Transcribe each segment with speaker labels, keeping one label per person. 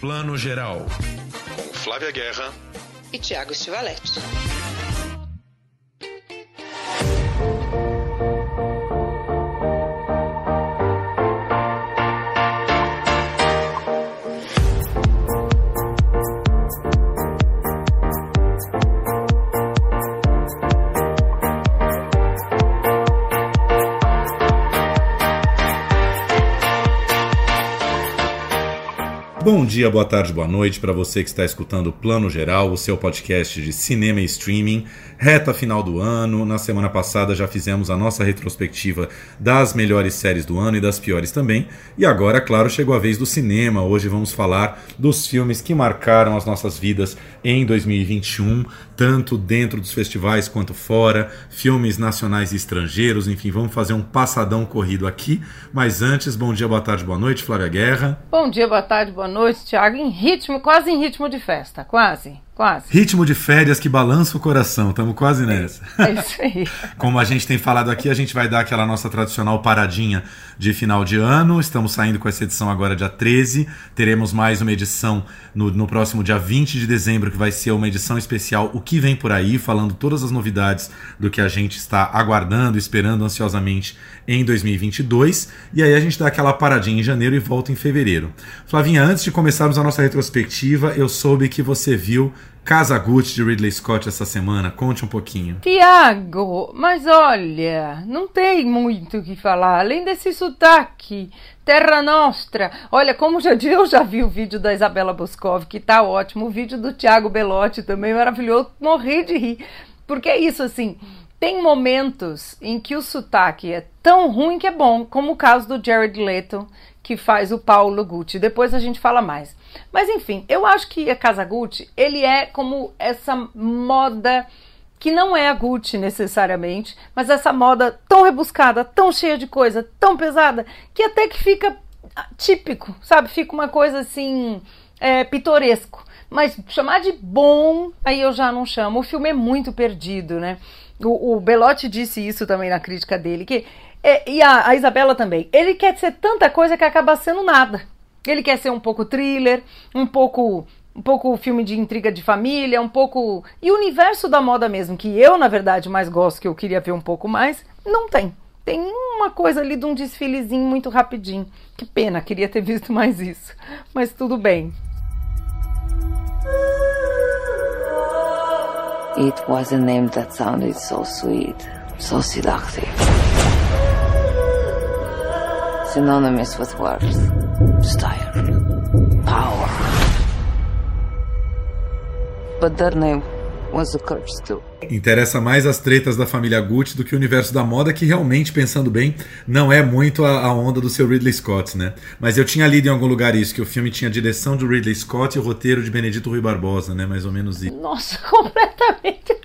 Speaker 1: Plano Geral.
Speaker 2: Com Flávia Guerra
Speaker 3: e Tiago Stivaletti.
Speaker 1: Dia, boa tarde, boa noite para você que está escutando o Plano Geral, o seu podcast de cinema e streaming. Reta final do ano. Na semana passada já fizemos a nossa retrospectiva das melhores séries do ano e das piores também. E agora, claro, chegou a vez do cinema. Hoje vamos falar dos filmes que marcaram as nossas vidas em 2021, tanto dentro dos festivais quanto fora, filmes nacionais e estrangeiros, enfim, vamos fazer um passadão corrido aqui. Mas antes, bom dia, boa tarde, boa noite, Flávia Guerra.
Speaker 4: Bom dia, boa tarde, boa noite, Thiago. Em ritmo, quase em ritmo de festa, quase. Quase.
Speaker 1: Ritmo de férias que balança o coração, estamos quase nessa.
Speaker 4: É isso aí.
Speaker 1: Como a gente tem falado aqui, a gente vai dar aquela nossa tradicional paradinha de final de ano. Estamos saindo com essa edição agora dia 13. Teremos mais uma edição no, no próximo dia 20 de dezembro, que vai ser uma edição especial O que vem por aí, falando todas as novidades do que a gente está aguardando, esperando ansiosamente em 2022. E aí a gente dá aquela paradinha em janeiro e volta em fevereiro. Flavinha, antes de começarmos a nossa retrospectiva, eu soube que você viu Casa Gucci de Ridley Scott essa semana. Conte um pouquinho.
Speaker 4: Tiago, mas olha, não tem muito o que falar, além desse sotaque. Terra Nostra. Olha, como já eu já vi o vídeo da Isabela Boscov, que tá ótimo. O vídeo do Tiago Belotti também maravilhoso. Morri de rir. Porque é isso, assim. Tem momentos em que o sotaque é tão ruim que é bom, como o caso do Jared Leto, que faz o Paulo Gucci. Depois a gente fala mais. Mas enfim, eu acho que a Casa Gucci, ele é como essa moda que não é a Gucci necessariamente, mas essa moda tão rebuscada, tão cheia de coisa, tão pesada, que até que fica típico, sabe? Fica uma coisa assim, é, pitoresco. Mas chamar de bom, aí eu já não chamo. O filme é muito perdido, né? O, o Belotti disse isso também na crítica dele, que é, e a, a Isabela também. Ele quer ser tanta coisa que acaba sendo nada. Ele quer ser um pouco thriller, um pouco um pouco filme de intriga de família, um pouco e o universo da moda mesmo, que eu na verdade mais gosto, que eu queria ver um pouco mais, não tem. Tem uma coisa ali de um desfilezinho muito rapidinho. Que pena, queria ter visto mais isso. Mas tudo bem.
Speaker 5: It was a name that sounded so sweet, so seductive. Synonymous with worth, style, power. But their name was a curse too.
Speaker 1: Interessa mais as tretas da família Gucci do que o universo da moda, que realmente, pensando bem, não é muito a, a, onda do seu Ridley Scott, né? Mas eu tinha lido em algum lugar isso, que o filme tinha a direção do Ridley Scott e o roteiro de Benedito Rui Barbosa, né? Mais ou menos isso.
Speaker 4: Nossa, completamente.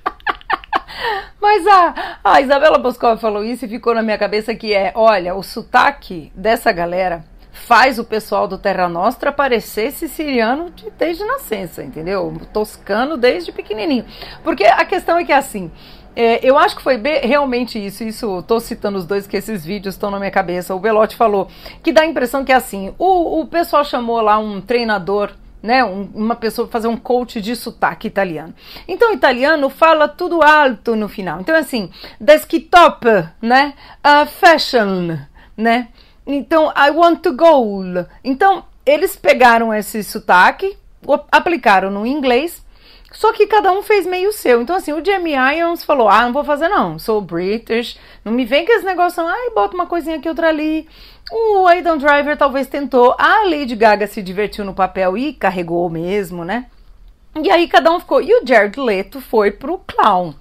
Speaker 4: Mas a, a Isabela Boscov falou isso e ficou na minha cabeça que é, olha, o sotaque dessa galera faz o pessoal do Terra Nostra parecer siciliano de, desde nascença, entendeu? Toscano desde pequenininho. Porque a questão é que assim, é, eu acho que foi realmente isso. Isso, estou citando os dois que esses vídeos estão na minha cabeça. O Belotti falou que dá a impressão que é assim, o, o pessoal chamou lá um treinador né, um, uma pessoa fazer um coach de sotaque italiano. Então, italiano fala tudo alto no final. Então, assim, desktop, né, uh, fashion, né, então, I want to go. Então, eles pegaram esse sotaque, aplicaram no inglês, só que cada um fez meio seu. Então, assim, o Jamie Irons falou: Ah, não vou fazer não, sou British, não me vem com esse negócio, ai, bota uma coisinha aqui, outra ali. O Aidan Driver talvez tentou. A Lady Gaga se divertiu no papel e carregou mesmo, né? E aí cada um ficou. E o Jared Leto foi pro clown.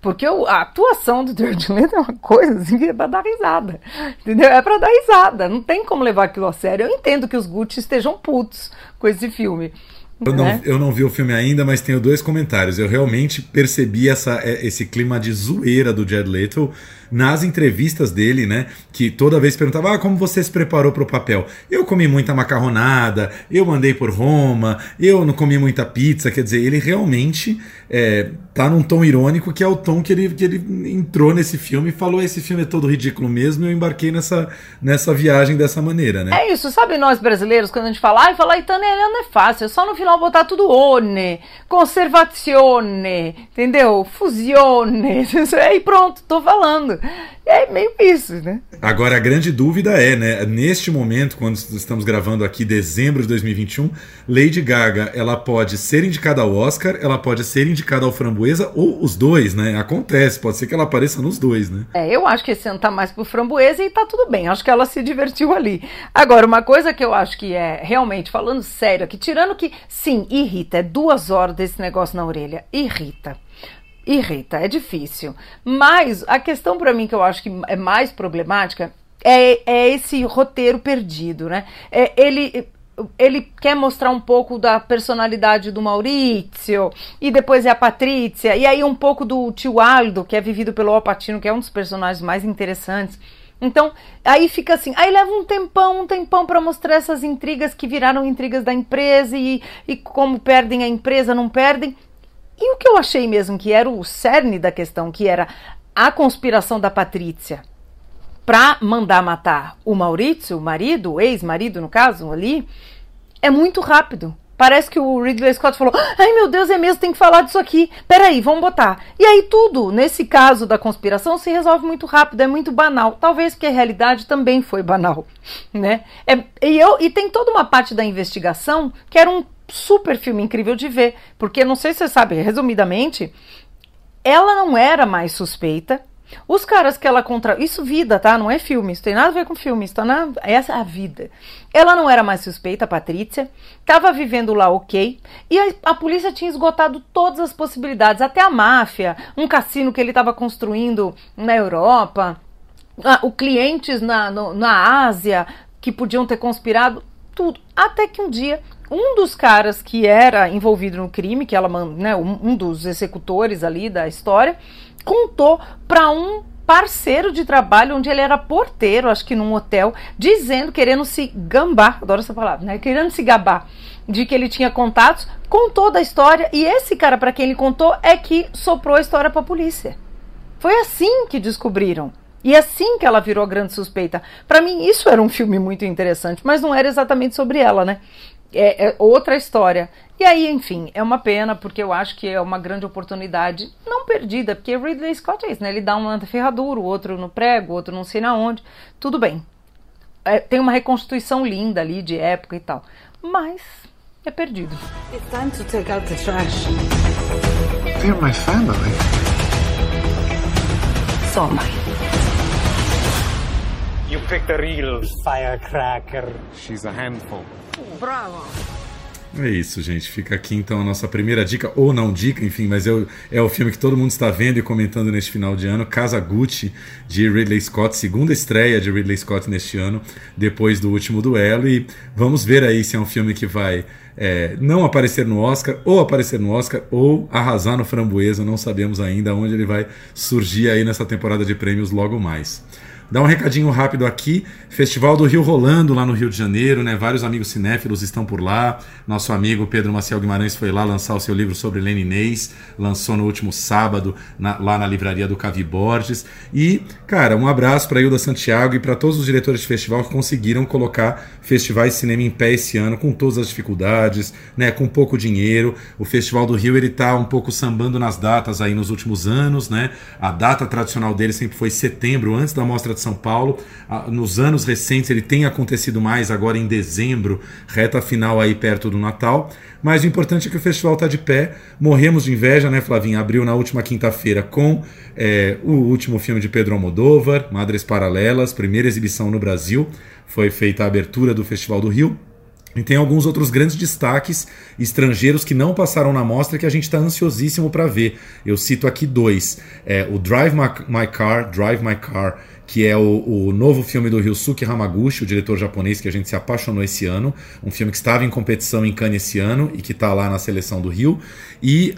Speaker 4: Porque a atuação do Jared Leto é uma coisa assim é pra dar risada. Entendeu? É pra dar risada. Não tem como levar aquilo a sério. Eu entendo que os Gucci estejam putos com esse filme.
Speaker 1: Eu não,
Speaker 4: né?
Speaker 1: eu não vi o filme ainda, mas tenho dois comentários. Eu realmente percebi essa, é, esse clima de zoeira do Jared Leto nas entrevistas dele, né? Que toda vez perguntava: ah, como você se preparou para o papel? Eu comi muita macarronada, eu andei por Roma, eu não comi muita pizza. Quer dizer, ele realmente é, tá num tom irônico, que é o tom que ele, que ele entrou nesse filme e falou: esse filme é todo ridículo mesmo. E eu embarquei nessa, nessa viagem dessa maneira, né?
Speaker 4: É isso, sabe nós brasileiros, quando a gente fala, ai, falar italiano é fácil, é só no final botar tudo one, conservazione, entendeu? Fusione, e pronto, tô falando. É meio isso, né?
Speaker 1: Agora, a grande dúvida é, né? Neste momento, quando estamos gravando aqui, dezembro de 2021, Lady Gaga, ela pode ser indicada ao Oscar, ela pode ser indicada ao Framboesa, ou os dois, né? Acontece, pode ser que ela apareça nos dois, né?
Speaker 4: É, eu acho que esse ano tá mais pro Framboesa e tá tudo bem, acho que ela se divertiu ali. Agora, uma coisa que eu acho que é, realmente, falando sério aqui, tirando que, sim, irrita, é duas horas desse negócio na orelha, irrita irrita, é difícil. Mas a questão para mim que eu acho que é mais problemática é, é esse roteiro perdido, né? É, ele ele quer mostrar um pouco da personalidade do Maurício, e depois é a Patrícia, e aí um pouco do tio Aldo, que é vivido pelo Alpatino, que é um dos personagens mais interessantes. Então, aí fica assim, aí leva um tempão, um tempão para mostrar essas intrigas que viraram intrigas da empresa e, e como perdem a empresa, não perdem. E o que eu achei mesmo que era o cerne da questão, que era a conspiração da Patrícia para mandar matar o Maurício, o marido, o ex-marido no caso ali, é muito rápido. Parece que o Ridley Scott falou: ai meu Deus, é mesmo, tem que falar disso aqui. Peraí, vamos botar. E aí tudo, nesse caso da conspiração, se resolve muito rápido, é muito banal. Talvez porque a realidade também foi banal, né? É, e, eu, e tem toda uma parte da investigação que era um super filme incrível de ver, porque não sei se você sabe, resumidamente, ela não era mais suspeita. Os caras que ela contra. Isso, vida, tá? Não é filme. Isso tem nada a ver com filme. Isso tá na... Essa é a vida. Ela não era mais suspeita, Patrícia. Tava vivendo lá ok. E a, a polícia tinha esgotado todas as possibilidades. Até a máfia. Um cassino que ele estava construindo na Europa. O clientes na, no, na Ásia que podiam ter conspirado. Tudo. Até que um dia um dos caras que era envolvido no crime, que ela, né, um, dos executores ali da história, contou para um parceiro de trabalho onde ele era porteiro, acho que num hotel, dizendo, querendo se gambar, adoro essa palavra, né? Querendo se gabar de que ele tinha contatos, contou da história e esse cara para quem ele contou é que soprou a história para a polícia. Foi assim que descobriram. E assim que ela virou grande suspeita. Para mim, isso era um filme muito interessante, mas não era exatamente sobre ela, né? É, é, outra história. E aí, enfim, é uma pena, porque eu acho que é uma grande oportunidade não perdida, porque Ridley Scott é isso, né? Ele dá uma ferradura, o outro no prego, o outro não sei na onde. Tudo bem. É, tem uma reconstituição linda ali de época e tal. Mas é perdido. It's time to take out the trash.
Speaker 6: They're my family.
Speaker 5: So am I.
Speaker 7: You picked a real firecracker. She's a handful.
Speaker 1: Bravo! É isso, gente. Fica aqui então a nossa primeira dica, ou não dica, enfim, mas é o, é o filme que todo mundo está vendo e comentando neste final de ano: Casa Gucci, de Ridley Scott, segunda estreia de Ridley Scott neste ano, depois do último duelo. E vamos ver aí se é um filme que vai é, não aparecer no Oscar, ou aparecer no Oscar, ou arrasar no Framboesa. Não sabemos ainda onde ele vai surgir aí nessa temporada de prêmios logo mais. Dar um recadinho rápido aqui. Festival do Rio rolando lá no Rio de Janeiro, né? Vários amigos cinéfilos estão por lá. Nosso amigo Pedro Maciel Guimarães foi lá lançar o seu livro sobre Leninês. Lançou no último sábado na, lá na livraria do Cavi Borges. E, cara, um abraço para Hilda Santiago e para todos os diretores de festival que conseguiram colocar festivais de cinema em pé esse ano, com todas as dificuldades, né? Com pouco dinheiro. O Festival do Rio ele tá um pouco sambando nas datas aí nos últimos anos, né? A data tradicional dele sempre foi setembro, antes da mostra de São Paulo. Nos anos recentes ele tem acontecido mais, agora em dezembro, reta final aí perto do Natal. Mas o importante é que o festival está de pé. Morremos de inveja, né, Flavinha? Abriu na última quinta-feira com é, o último filme de Pedro Almodóvar, Madres Paralelas, primeira exibição no Brasil. Foi feita a abertura do Festival do Rio. E tem alguns outros grandes destaques estrangeiros que não passaram na mostra que a gente está ansiosíssimo para ver. Eu cito aqui dois: é, o Drive My, My Car, Drive My Car, que é o, o novo filme do Ryusuke Hamaguchi, o diretor japonês que a gente se apaixonou esse ano, um filme que estava em competição em Cannes esse ano e que está lá na seleção do Rio, e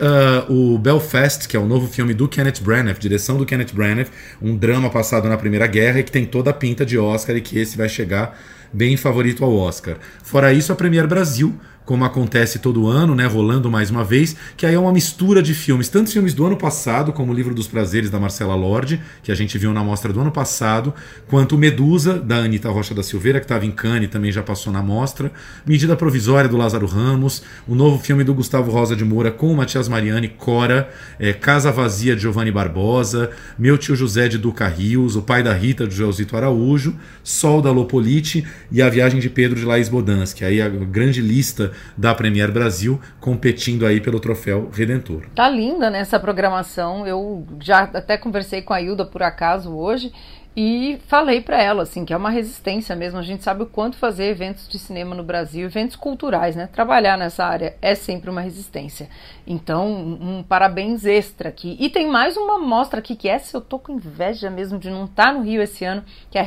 Speaker 1: uh, o Belfast, que é o novo filme do Kenneth Branagh, direção do Kenneth Branagh, um drama passado na Primeira Guerra e que tem toda a pinta de Oscar e que esse vai chegar bem favorito ao Oscar. Fora isso, a Premier Brasil, como acontece todo ano, né, rolando mais uma vez, que aí é uma mistura de filmes, tanto filmes do ano passado, como o Livro dos Prazeres da Marcela Lorde, que a gente viu na mostra do ano passado, quanto Medusa da Anitta Rocha da Silveira, que estava em Cannes também já passou na mostra, Medida Provisória do Lázaro Ramos, o novo filme do Gustavo Rosa de Moura com o Matias Mariani, Cora, é, Casa Vazia de Giovanni Barbosa, Meu Tio José de Duca Rios, O Pai da Rita de Joelzito Araújo, Sol da Lopolite e A Viagem de Pedro de Laís Bodansky. Aí a grande lista da Premier Brasil, competindo aí pelo troféu Redentor.
Speaker 4: Tá linda nessa né, programação. Eu já até conversei com a Hilda por acaso hoje e falei para ela assim que é uma resistência mesmo. A gente sabe o quanto fazer eventos de cinema no Brasil, eventos culturais, né? Trabalhar nessa área é sempre uma resistência. Então, um parabéns extra aqui. E tem mais uma mostra aqui que essa eu tô com inveja mesmo de não estar tá no Rio esse ano, que é a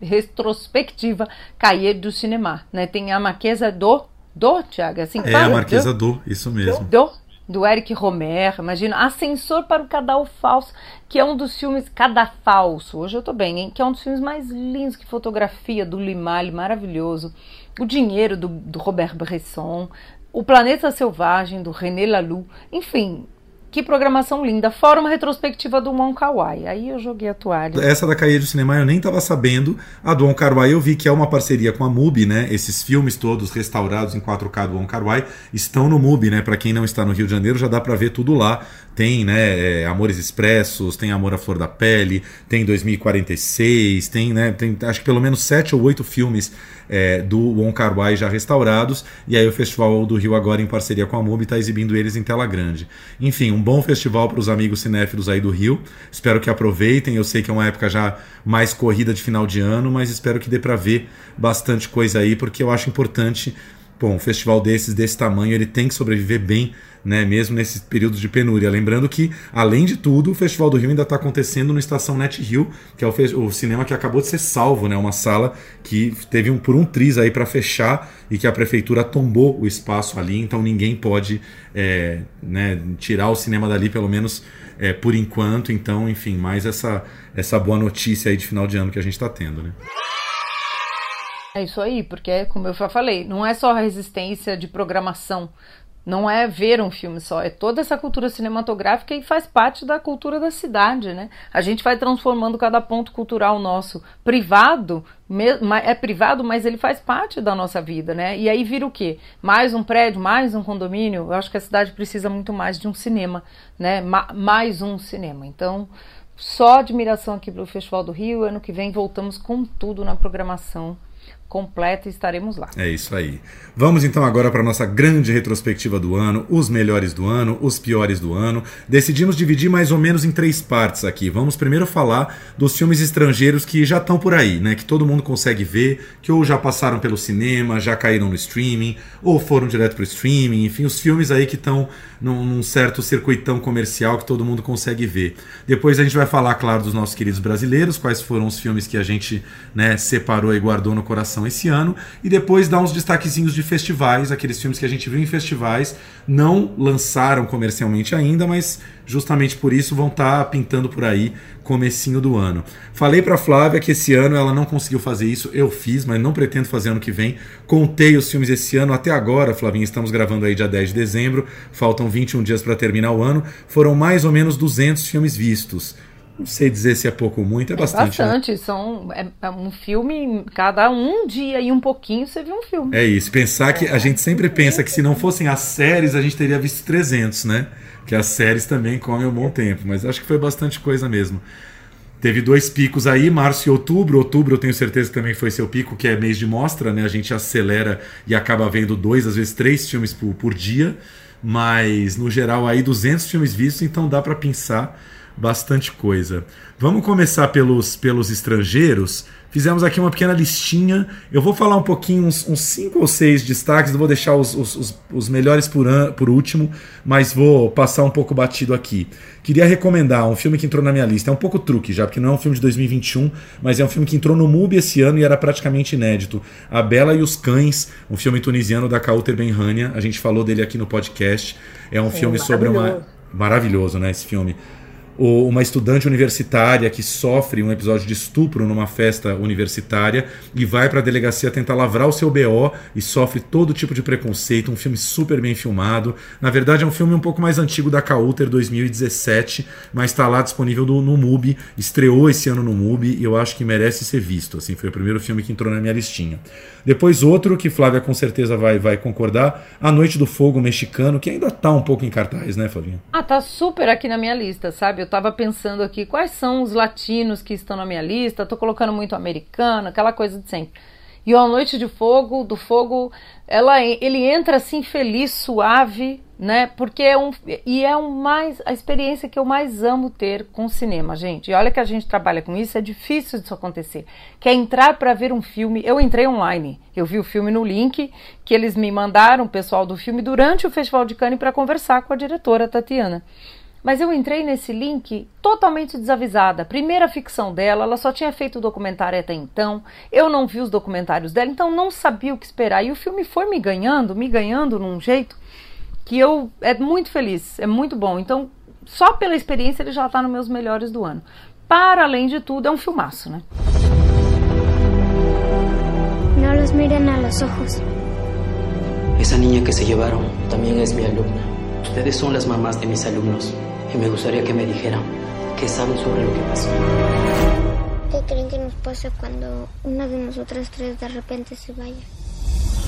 Speaker 4: retrospectiva Cahiers do Cinema, né? Tem a Marquesa do do, Tiago? Assim,
Speaker 1: é, a Marquesa do, do, isso mesmo.
Speaker 4: Do, do Eric Romer, imagina. Ascensor para o Cadal Falso, que é um dos filmes. Cadafalso, hoje eu tô bem, hein? Que é um dos filmes mais lindos, que fotografia do Limali, maravilhoso. O Dinheiro, do, do Robert Bresson. O Planeta Selvagem, do René Laloux. Enfim, que programação linda. Fora uma retrospectiva do Wong Kar Wai. Aí eu joguei a toalha.
Speaker 1: Essa da Caia do Cinema eu nem estava sabendo. A do Kar Wai eu vi que é uma parceria com a MUBI, né? Esses filmes todos restaurados em 4K do Wong Kar Wai estão no MUBI, né? Para quem não está no Rio de Janeiro já dá para ver tudo lá. Tem, né, é, Amores Expressos, tem Amor à Flor da Pele, tem 2046, tem, né, tem acho que pelo menos sete ou oito filmes é, do Wong Kar Wai já restaurados, e aí o Festival do Rio agora em parceria com a MUBI está exibindo eles em tela grande. Enfim, um bom festival para os amigos cinéfilos aí do Rio. Espero que aproveitem. Eu sei que é uma época já mais corrida de final de ano, mas espero que dê para ver bastante coisa aí, porque eu acho importante, bom, um festival desses desse tamanho, ele tem que sobreviver bem né, mesmo nesses períodos de penúria. Lembrando que, além de tudo, o Festival do Rio ainda está acontecendo no Estação Net Rio, que é o, o, cinema que acabou de ser salvo, né, uma sala que teve um por um triz aí para fechar e que a prefeitura tombou o espaço ali, então ninguém pode é, né, tirar o cinema dali, pelo menos é, por enquanto. Então, enfim, mais essa, essa boa notícia aí de final de ano que a gente está tendo. Né?
Speaker 4: É isso aí, porque, como eu já falei, não é só a resistência de programação não é ver um filme só, é toda essa cultura cinematográfica e faz parte da cultura da cidade, né? A gente vai transformando cada ponto cultural nosso privado, é privado, mas ele faz parte da nossa vida, né? E aí vira o quê? Mais um prédio, mais um condomínio? Eu acho que a cidade precisa muito mais de um cinema, né? mais um cinema. Então, só admiração aqui para o Festival do Rio. Ano que vem voltamos com tudo na programação completa e estaremos lá.
Speaker 1: É isso aí. Vamos então agora para nossa grande retrospectiva do ano, os melhores do ano, os piores do ano. Decidimos dividir mais ou menos em três partes aqui. Vamos primeiro falar dos filmes estrangeiros que já estão por aí, né? Que todo mundo consegue ver, que ou já passaram pelo cinema, já caíram no streaming, ou foram direto para o streaming, enfim, os filmes aí que estão num, num, certo circuitão comercial que todo mundo consegue ver. Depois a gente vai falar, claro, dos nossos queridos brasileiros, quais foram os filmes que a gente né, separou e guardou no coração esse ano, e depois dar uns destaquezinhos de festivais, aqueles filmes que a gente viu em festivais, não lançaram comercialmente ainda, mas justamente por isso vão estar tá pintando por aí comecinho do ano. Falei para Flávia que esse ano ela não conseguiu fazer isso, eu fiz, mas não pretendo fazer ano que vem. Contei os filmes esse ano até agora, Flavinha, estamos gravando aí dia 10 de dezembro, faltam 21 dias para terminar o ano. Foram mais ou menos 200 filmes vistos. Não sei dizer se é pouco ou muito, é bastante.
Speaker 4: É bastante, né? são é, é, um filme, cada um dia e um pouquinho você viu um filme.
Speaker 1: É isso, pensar que a gente sempre pensa que se não fossem as séries a gente teria visto 300, né? Que as séries também comem um bom tempo, mas acho que foi bastante coisa mesmo. Teve dois picos aí, março e outubro. Outubro eu tenho certeza que também foi seu pico, que é mês de mostra, né? A gente acelera e acaba vendo dois, às vezes três filmes por, por dia. Mas no geral aí 200 filmes vistos, então dá para pensar bastante coisa. Vamos começar pelos, pelos estrangeiros. Fizemos aqui uma pequena listinha. Eu vou falar um pouquinho, uns, uns cinco ou seis destaques. vou deixar os, os, os, os melhores por, an, por último, mas vou passar um pouco batido aqui. Queria recomendar um filme que entrou na minha lista. É um pouco truque já, porque não é um filme de 2021, mas é um filme que entrou no MUBI esse ano e era praticamente inédito. A Bela e os Cães, um filme tunisiano da Kauter Benhania. A gente falou dele aqui no podcast. É um é filme sobre uma. Maravilhoso, né? Esse filme uma estudante universitária que sofre um episódio de estupro numa festa universitária e vai para a delegacia tentar lavrar o seu BO e sofre todo tipo de preconceito. Um filme super bem filmado. Na verdade, é um filme um pouco mais antigo da Cauter, 2017, mas está lá disponível no, no MUBI. Estreou esse ano no MUBI e eu acho que merece ser visto. Assim, foi o primeiro filme que entrou na minha listinha. Depois outro que Flávia com certeza vai, vai concordar, A Noite do Fogo Mexicano, que ainda tá um pouco em cartaz, né, Flavinha?
Speaker 4: Ah, tá super aqui na minha lista, sabe? Eu tava pensando aqui quais são os latinos que estão na minha lista, tô colocando muito americano, aquela coisa de sempre. E a Noite de Fogo, do Fogo, ela, ele entra assim feliz, suave, né? Porque é um e é um mais a experiência que eu mais amo ter com cinema, gente. E olha que a gente trabalha com isso, é difícil disso acontecer. Que é entrar para ver um filme. Eu entrei online, eu vi o filme no link que eles me mandaram, o pessoal do filme durante o Festival de Cannes para conversar com a diretora Tatiana. Mas eu entrei nesse link totalmente desavisada. Primeira ficção dela, ela só tinha feito o documentário até então. Eu não vi os documentários dela, então não sabia o que esperar. E o filme foi me ganhando, me ganhando num jeito que eu é muito feliz, é muito bom. Então, só pela experiência ele já está nos meus melhores do ano. Para além de tudo, é um filmaço, né?
Speaker 8: Não los miren a los ojos.
Speaker 9: Esa niña que se llevaron también es mi alumna. Ustedes son las mamás de mis alumnos. Y me gustaría que me dijeran qué saben sobre lo que pasó.
Speaker 8: ¿Qué creen que nos pasa cuando una de nosotras tres de repente se vaya?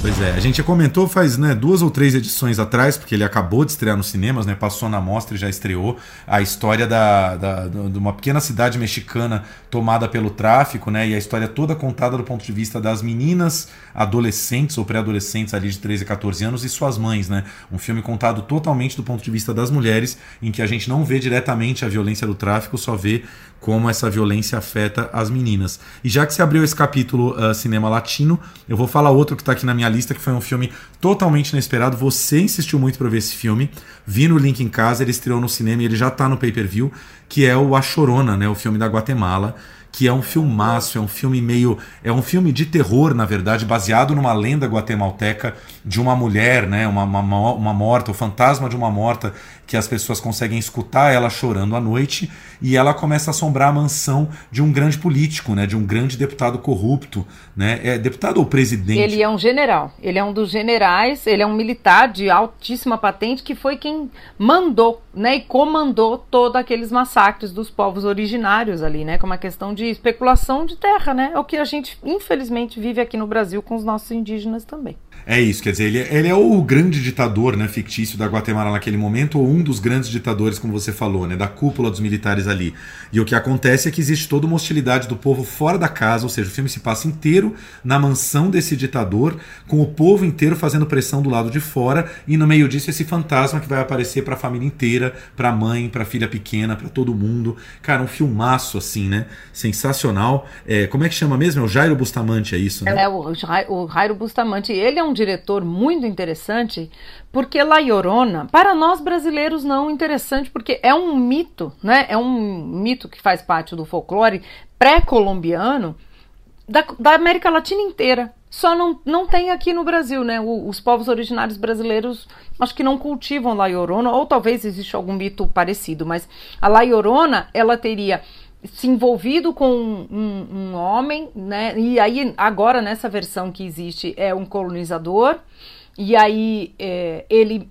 Speaker 1: Pois é, a gente já comentou faz né, duas ou três edições atrás, porque ele acabou de estrear nos cinemas, né, passou na mostra e já estreou a história da, da, de uma pequena cidade mexicana tomada pelo tráfico, né, e a história toda contada do ponto de vista das meninas, adolescentes ou pré-adolescentes ali de 13 a 14 anos e suas mães. Né, um filme contado totalmente do ponto de vista das mulheres, em que a gente não vê diretamente a violência do tráfico, só vê como essa violência afeta as meninas. E já que se abriu esse capítulo uh, cinema latino, eu vou falar outro que está aqui na minha lista, que foi um filme totalmente inesperado. Você insistiu muito para ver esse filme. Vi no link em casa, ele estreou no cinema e ele já está no pay-per-view, que é o A Chorona, né, o filme da Guatemala que é um filmaço, é um filme meio. É um filme de terror, na verdade, baseado numa lenda guatemalteca de uma mulher, né? Uma, uma, uma morta, o fantasma de uma morta, que as pessoas conseguem escutar ela chorando à noite, e ela começa a assombrar a mansão de um grande político, né? De um grande deputado corrupto, né? É deputado ou presidente?
Speaker 4: Ele é um general, ele é um dos generais, ele é um militar de altíssima patente que foi quem mandou, né? E comandou todos aqueles massacres dos povos originários ali, né? Como a questão de de especulação de terra, né? É o que a gente, infelizmente, vive aqui no Brasil com os nossos indígenas também.
Speaker 1: É isso, quer dizer, ele, é, ele é o grande ditador né, fictício da Guatemala naquele momento, ou um dos grandes ditadores, como você falou, né, da cúpula dos militares ali. E o que acontece é que existe toda uma hostilidade do povo fora da casa, ou seja, o filme se passa inteiro na mansão desse ditador, com o povo inteiro fazendo pressão do lado de fora, e no meio disso esse fantasma que vai aparecer para a família inteira, para a mãe, para a filha pequena, para todo mundo. Cara, um filmaço assim, né? Sensacional. É, como é que chama mesmo? É o Jairo Bustamante, é isso, né?
Speaker 4: É, o, o Jairo Bustamante. Ele é um diretor muito interessante, porque La Llorona, para nós brasileiros não interessante, porque é um mito, né? É um mito que faz parte do folclore pré-colombiano da, da, América Latina inteira. Só não, não tem aqui no Brasil, né? O, os povos originários brasileiros acho que não cultivam La Llorona, ou talvez exista algum mito parecido, mas a La Llorona, ela teria se envolvido com um, um, homem, né? E aí agora nessa versão que existe é um colonizador e aí é, ele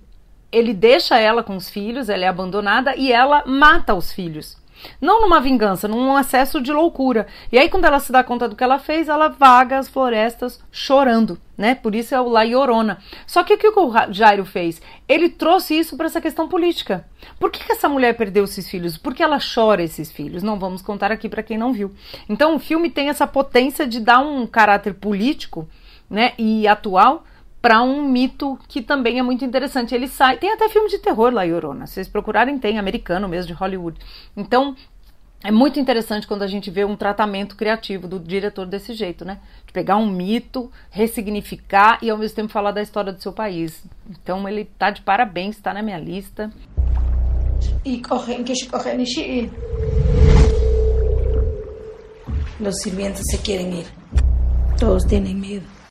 Speaker 4: ele deixa ela com os filhos, ela é abandonada e ela mata os filhos. Não numa vingança, num acesso de loucura. E aí, quando ela se dá conta do que ela fez, ela vaga as florestas chorando, né? Por isso é o La Llorona. Só que o que o Jairo fez? Ele trouxe isso para essa questão política. Por que, que essa mulher perdeu esses filhos? Por que ela chora esses filhos? Não vamos contar aqui para quem não viu. Então, o filme tem essa potência de dar um caráter político, né? E atual para um mito que também é muito interessante. Ele sai, tem até filme de terror lá, Yorona. Se vocês procurarem, tem americano mesmo de Hollywood. Então, é muito interessante quando a gente vê um tratamento criativo do diretor desse jeito, né? De pegar um mito, ressignificar e ao mesmo tempo falar da história do seu país. Então ele tá de parabéns, está na minha lista.
Speaker 10: Los sirvientes se quieren ir. Todos tienen miedo.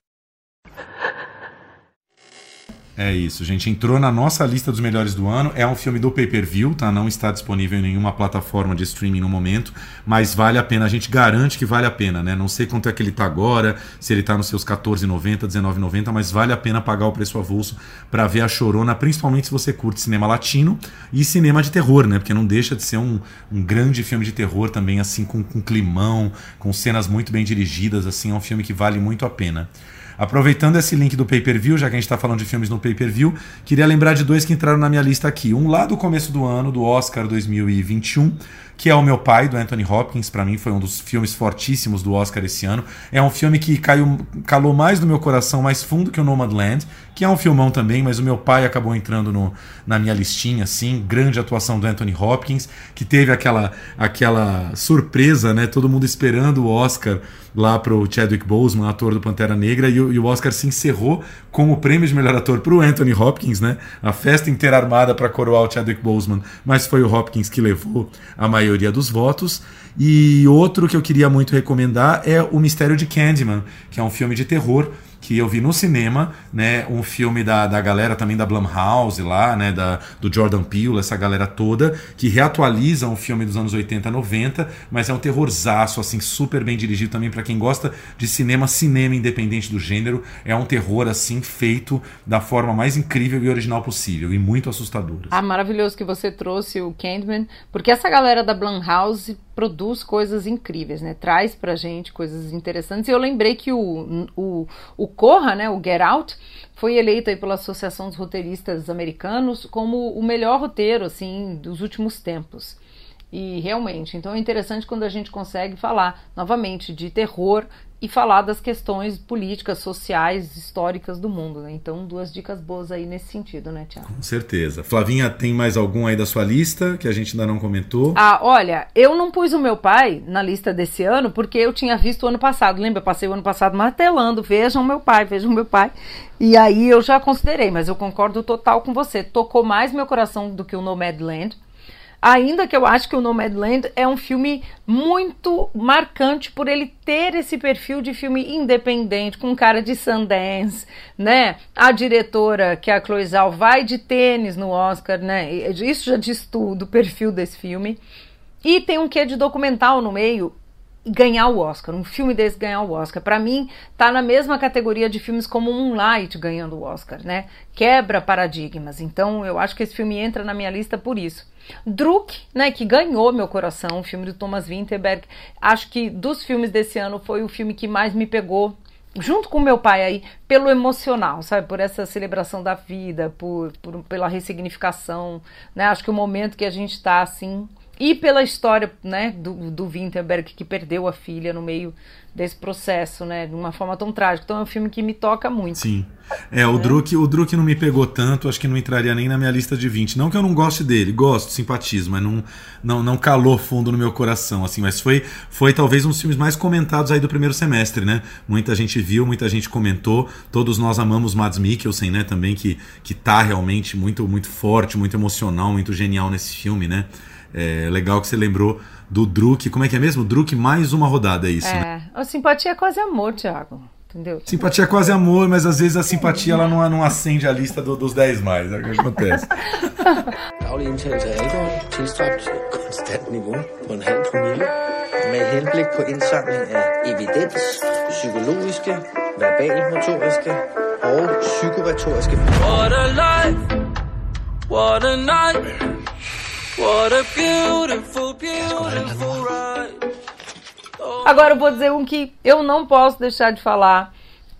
Speaker 1: É isso, gente. Entrou na nossa lista dos melhores do ano. É um filme do pay-per-view, tá? Não está disponível em nenhuma plataforma de streaming no momento, mas vale a pena. A gente garante que vale a pena, né? Não sei quanto é que ele tá agora, se ele tá nos seus 14,90, 19,90, mas vale a pena pagar o preço avulso para ver a Chorona, principalmente se você curte cinema latino e cinema de terror, né? Porque não deixa de ser um, um grande filme de terror também, assim, com, com climão, com cenas muito bem dirigidas, assim. É um filme que vale muito a pena. Aproveitando esse link do pay-per-view, já que a gente está falando de filmes no pay-per-view, queria lembrar de dois que entraram na minha lista aqui. Um lá do começo do ano, do Oscar 2021, que é O Meu Pai, do Anthony Hopkins. Para mim foi um dos filmes fortíssimos do Oscar esse ano. É um filme que caiu, calou mais no meu coração, mais fundo que o Nomadland, que é um filmão também, mas O Meu Pai acabou entrando no, na minha listinha, assim. Grande atuação do Anthony Hopkins, que teve aquela, aquela surpresa, né? Todo mundo esperando o Oscar lá pro Chadwick Boseman, ator do Pantera Negra, e o, e o Oscar se encerrou com o prêmio de melhor ator pro Anthony Hopkins, né? A festa inteira armada para coroar o Chadwick Boseman, mas foi o Hopkins que levou a maioria dos votos. E outro que eu queria muito recomendar é O Mistério de Candyman, que é um filme de terror que eu vi no cinema, né, um filme da, da galera também da Blumhouse lá, né, da, do Jordan Peele, essa galera toda, que reatualiza um filme dos anos 80, 90, mas é um terrorzaço, assim, super bem dirigido também para quem gosta de cinema, cinema independente do gênero, é um terror, assim, feito da forma mais incrível e original possível, e muito assustador.
Speaker 4: Ah, maravilhoso que você trouxe o Candyman, porque essa galera da Blumhouse produz coisas incríveis, né? Traz pra gente coisas interessantes. E eu lembrei que o, o, o Corra, né, o Get Out, foi eleito aí pela Associação dos Roteiristas Americanos como o melhor roteiro, assim, dos últimos tempos. E realmente, então é interessante quando a gente consegue falar novamente de terror e falar das questões políticas, sociais, históricas do mundo. Né? Então, duas dicas boas aí nesse sentido, né, Tiago?
Speaker 1: Com certeza. Flavinha, tem mais algum aí da sua lista que a gente ainda não comentou?
Speaker 4: Ah, olha, eu não pus o meu pai na lista desse ano porque eu tinha visto o ano passado. Lembra? Eu passei o ano passado martelando. Vejam meu pai, vejam meu pai. E aí eu já considerei, mas eu concordo total com você. Tocou mais meu coração do que o Nomadland. Ainda que eu acho que o Nomadland é um filme muito marcante por ele ter esse perfil de filme independente, com cara de Sundance, né? A diretora, que é a Chloe Zhao, vai de tênis no Oscar, né? Isso já diz tudo, o perfil desse filme. E tem um quê de documental no meio ganhar o Oscar, um filme desse ganhar o Oscar. Para mim, tá na mesma categoria de filmes como Moonlight ganhando o Oscar, né? Quebra paradigmas. Então, eu acho que esse filme entra na minha lista por isso. Druk, né, que ganhou meu coração, o filme do Thomas Winterberg. Acho que dos filmes desse ano foi o filme que mais me pegou junto com meu pai aí, pelo emocional, sabe? Por essa celebração da vida, por, por pela ressignificação, né? Acho que o momento que a gente está assim e pela história né, do, do Winterberg que perdeu a filha no meio desse processo, né, de uma forma tão trágica. Então é um filme que me toca muito.
Speaker 1: Sim. É, o, é. Druk, o Druk não me pegou tanto, acho que não entraria nem na minha lista de 20. Não que eu não goste dele, gosto, simpatizo, mas não, não, não calou fundo no meu coração, assim, mas foi, foi talvez um dos filmes mais comentados aí do primeiro semestre, né? Muita gente viu, muita gente comentou, todos nós amamos Mads Mikkelsen, né, também, que, que tá realmente muito, muito forte, muito emocional, muito genial nesse filme, né? É legal que você lembrou do Druk. Como é que é mesmo? Druk mais uma rodada, é isso? É.
Speaker 4: Né? A simpatia é quase amor, Thiago. Entendeu?
Speaker 1: Simpatia é quase amor, mas às vezes a simpatia ela não, não acende a lista do, dos 10 mais. É o que acontece. Med henblik på indsamling af evidens, psykologiske, verbalmotoriske og psykoretoriske. What a life, what a night. Beautiful,
Speaker 4: beautiful. Agora eu vou dizer um que eu não posso deixar de falar,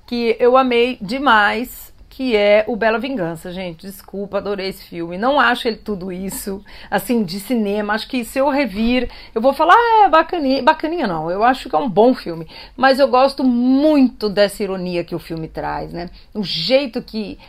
Speaker 4: que eu amei demais, que é o Bela Vingança, gente. Desculpa, adorei esse filme. Não acho ele tudo isso, assim, de cinema. Acho que se eu revir, eu vou falar, ah, é bacaninha. Bacaninha não, eu acho que é um bom filme. Mas eu gosto muito dessa ironia que o filme traz, né? O jeito que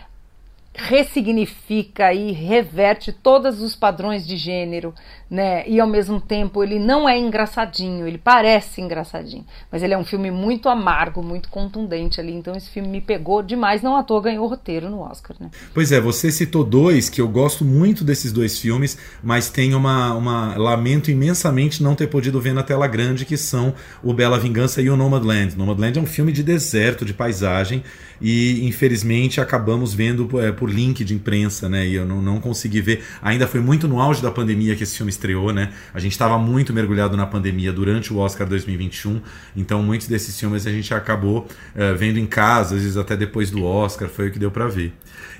Speaker 4: ressignifica e reverte todos os padrões de gênero, né? E ao mesmo tempo ele não é engraçadinho, ele parece engraçadinho, mas ele é um filme muito amargo, muito contundente ali. Então esse filme me pegou demais, não à toa ganhou o roteiro no Oscar, né?
Speaker 1: Pois é, você citou dois que eu gosto muito desses dois filmes, mas tenho uma, uma lamento imensamente não ter podido ver na tela grande que são o Bela Vingança e o Nomadland. Nomadland é um filme de deserto, de paisagem e infelizmente acabamos vendo é, por link de imprensa, né? E eu não, não consegui ver. Ainda foi muito no auge da pandemia que esse filme estreou, né? A gente estava muito mergulhado na pandemia durante o Oscar 2021, então muitos desses filmes a gente acabou é, vendo em casa, às vezes até depois do Oscar, foi o que deu para ver.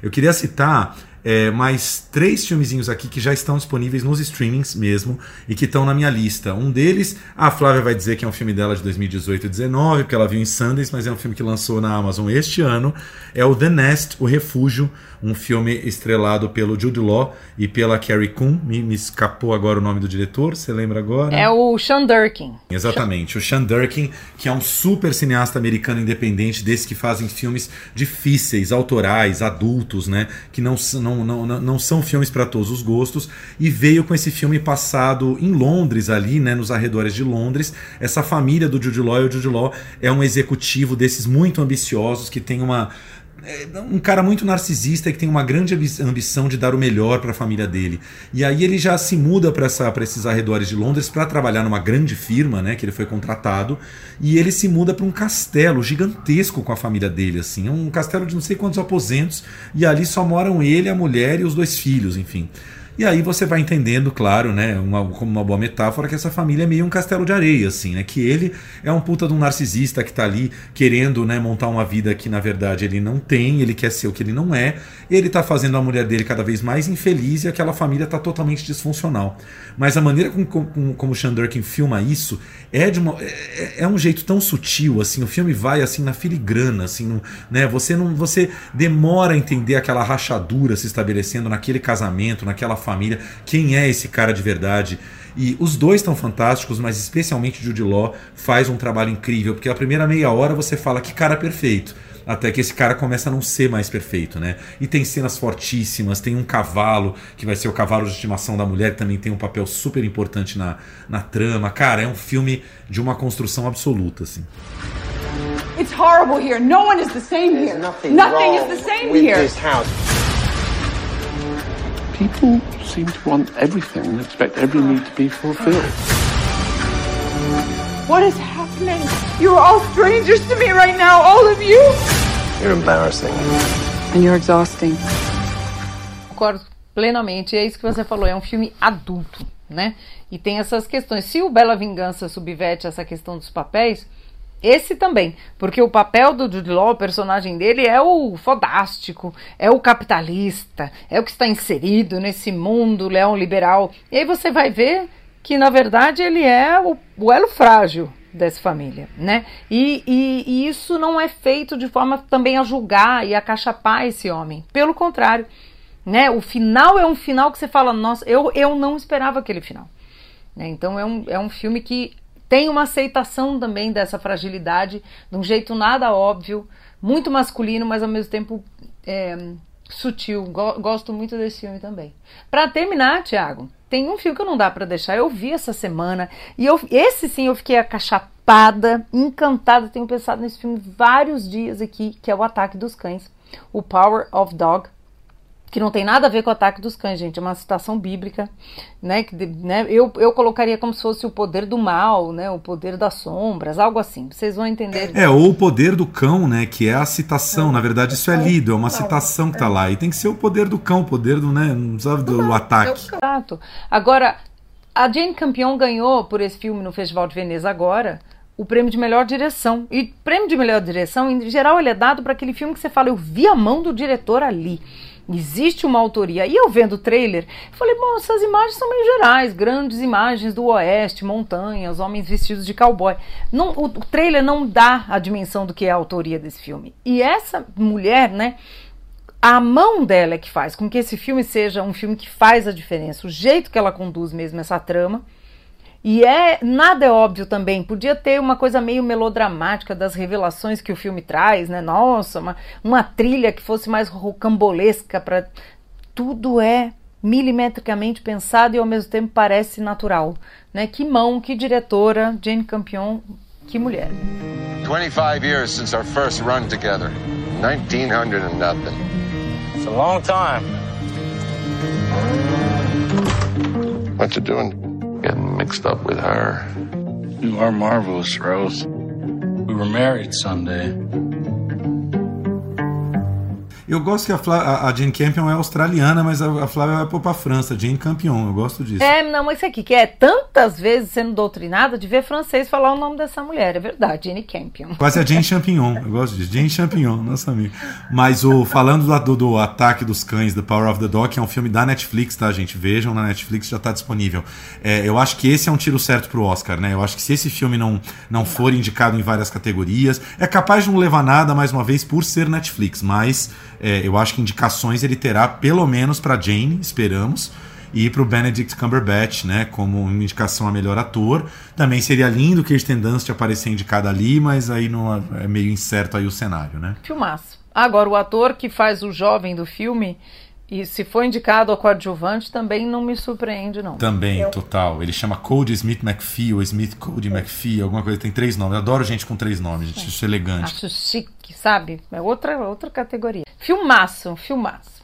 Speaker 1: Eu queria citar é, mais três filmezinhos aqui que já estão disponíveis nos streamings mesmo e que estão na minha lista. Um deles, a Flávia vai dizer que é um filme dela de 2018 e 2019, porque ela viu em Sundance, mas é um filme que lançou na Amazon este ano. É o The Nest, O Refúgio, um filme estrelado pelo Jude Law e pela Carrie Coon. Me, me escapou agora o nome do diretor, você lembra agora?
Speaker 4: É o Sean Durkin.
Speaker 1: Exatamente, o Sean Durkin, que é um super cineasta americano independente, desses que fazem filmes difíceis, autorais, adultos, né? Que não, não, não, não são filmes para todos os gostos. E veio com esse filme passado em Londres, ali, né? Nos arredores de Londres. Essa família do Jude Law, e o Jude Law é um executivo desses muito ambiciosos que tem uma um cara muito narcisista que tem uma grande ambição de dar o melhor para a família dele. E aí ele já se muda para esses arredores de Londres para trabalhar numa grande firma, né, que ele foi contratado, e ele se muda para um castelo gigantesco com a família dele, assim, é um castelo de não sei quantos aposentos, e ali só moram ele, a mulher e os dois filhos, enfim. E aí você vai entendendo, claro, né, uma, como uma boa metáfora, que essa família é meio um castelo de areia, assim, né? Que ele é um puta de um narcisista que tá ali querendo, né, montar uma vida que na verdade ele não tem, ele quer ser o que ele não é, ele tá fazendo a mulher dele cada vez mais infeliz e aquela família tá totalmente disfuncional. Mas a maneira como, como, como Shandurkin filma isso é de uma, é, é, um jeito tão sutil, assim, o filme vai assim na filigrana, assim, né? Você não, você demora a entender aquela rachadura se estabelecendo naquele casamento, naquela família, quem é esse cara de verdade. E os dois estão fantásticos, mas especialmente Jude Law faz um trabalho incrível, porque a primeira meia hora você fala que cara perfeito até que esse cara começa a não ser mais perfeito, né? E tem cenas fortíssimas, tem um cavalo, que vai ser o cavalo de estimação da mulher, que também tem um papel super importante na, na trama. Cara, é um filme de uma construção absoluta, assim. It's horrible here. No one is the same here. Nothing, nothing is the same here.
Speaker 11: People seem to want everything and expect every need to be fulfilled.
Speaker 12: What is happening? You're all strangers to me right now, all of you.
Speaker 11: You're embarrassing.
Speaker 12: And you're exhausting.
Speaker 4: Concordo plenamente. É isso que você falou. É um filme adulto, né? E tem essas questões. Se o Bela Vingança subverte essa questão dos papéis, esse também, porque o papel do Jude Law, o personagem dele, é o fodástico, é o capitalista, é o que está inserido nesse mundo leão liberal. E aí você vai ver que, na verdade, ele é o, o elo frágil dessa família, né? E, e, e, isso não é feito de forma também a julgar e a cachapar esse homem. Pelo contrário, né? O final é um final que você fala, nossa, eu, eu não esperava aquele final. Né? Então é um, é um filme que tem uma aceitação também dessa fragilidade, de um jeito nada óbvio, muito masculino, mas ao mesmo tempo é, sutil. Gosto muito desse filme também. Para terminar, Tiago, tem um filme que não dá para deixar. Eu vi essa semana e eu, esse sim eu fiquei acachapada, encantada. Tenho pensado nesse filme vários dias aqui, que é o Ataque dos Cães, o Power of Dog que não tem nada a ver com o ataque dos cães, gente, é uma citação bíblica, né, que, né, eu, eu colocaria como se fosse o poder do mal, né, o poder das sombras, algo assim, vocês vão entender.
Speaker 1: É, ou o poder do cão, né, que é a citação, é. na verdade isso é lido, é uma citação que tá lá, e tem que ser o poder do cão, o poder do, né, não sabe, do, do ataque.
Speaker 4: Exato. Agora, a Jane Campion ganhou por esse filme no Festival de Veneza agora, o prêmio de melhor direção. E prêmio de melhor direção, em geral, ele é dado para aquele filme que você fala, eu vi a mão do diretor ali. Existe uma autoria. E eu vendo o trailer, falei, bom, essas imagens são meio gerais, grandes imagens do oeste, montanhas, homens vestidos de cowboy. Não, o, o trailer não dá a dimensão do que é a autoria desse filme. E essa mulher, né, a mão dela é que faz com que esse filme seja um filme que faz a diferença, o jeito que ela conduz mesmo essa trama. E é nada é óbvio também. Podia ter uma coisa meio melodramática das revelações que o filme traz, né? Nossa, uma, uma trilha que fosse mais rocambolesca para tudo é milimetricamente pensado e ao mesmo tempo parece natural, né? Que mão, que diretora, Jane Campion, que mulher.
Speaker 2: 25 years since our first run together. 1900 and nothing.
Speaker 7: It's a long time.
Speaker 2: What you doing?
Speaker 11: Getting mixed up with her.
Speaker 13: You are marvelous, Rose. We were married Sunday.
Speaker 1: Eu gosto que a, Flá, a Jane Campion é australiana, mas a, a Flávia vai pôr pra França, Jane Campion, eu gosto disso.
Speaker 4: É, não, mas isso aqui, que é tantas vezes sendo doutrinada de ver francês falar o nome dessa mulher, é verdade, Jane Campion.
Speaker 1: Quase a Jane Champignon, eu gosto disso, Jane Champignon, nossa amiga. Mas o, falando do, do, Ataque dos Cães, The Power of the Dog, que é um filme da Netflix, tá, gente? Vejam, na Netflix já tá disponível. É, eu acho que esse é um tiro certo pro Oscar, né? Eu acho que se esse filme não, não for indicado em várias categorias, é capaz de não levar nada, mais uma vez, por ser Netflix, mas é, eu acho que indicações ele terá pelo menos para Jane, esperamos, e para o Benedict Cumberbatch, né, como uma indicação a melhor ator. Também seria lindo Kirsten Dunst aparecer indicada ali, mas aí não é meio incerto aí o cenário, né?
Speaker 4: Filmaço. Agora o ator que faz o jovem do filme e se for indicado a coadjuvante, também não me surpreende, não.
Speaker 1: Também, Eu... total. Ele chama Cody Smith McPhee, ou Smith Cody McPhee, alguma coisa. Tem três nomes. Eu adoro gente com três nomes, gente. Isso é elegante.
Speaker 4: Acho chique, sabe? É outra, outra categoria. Filmaço, filmaço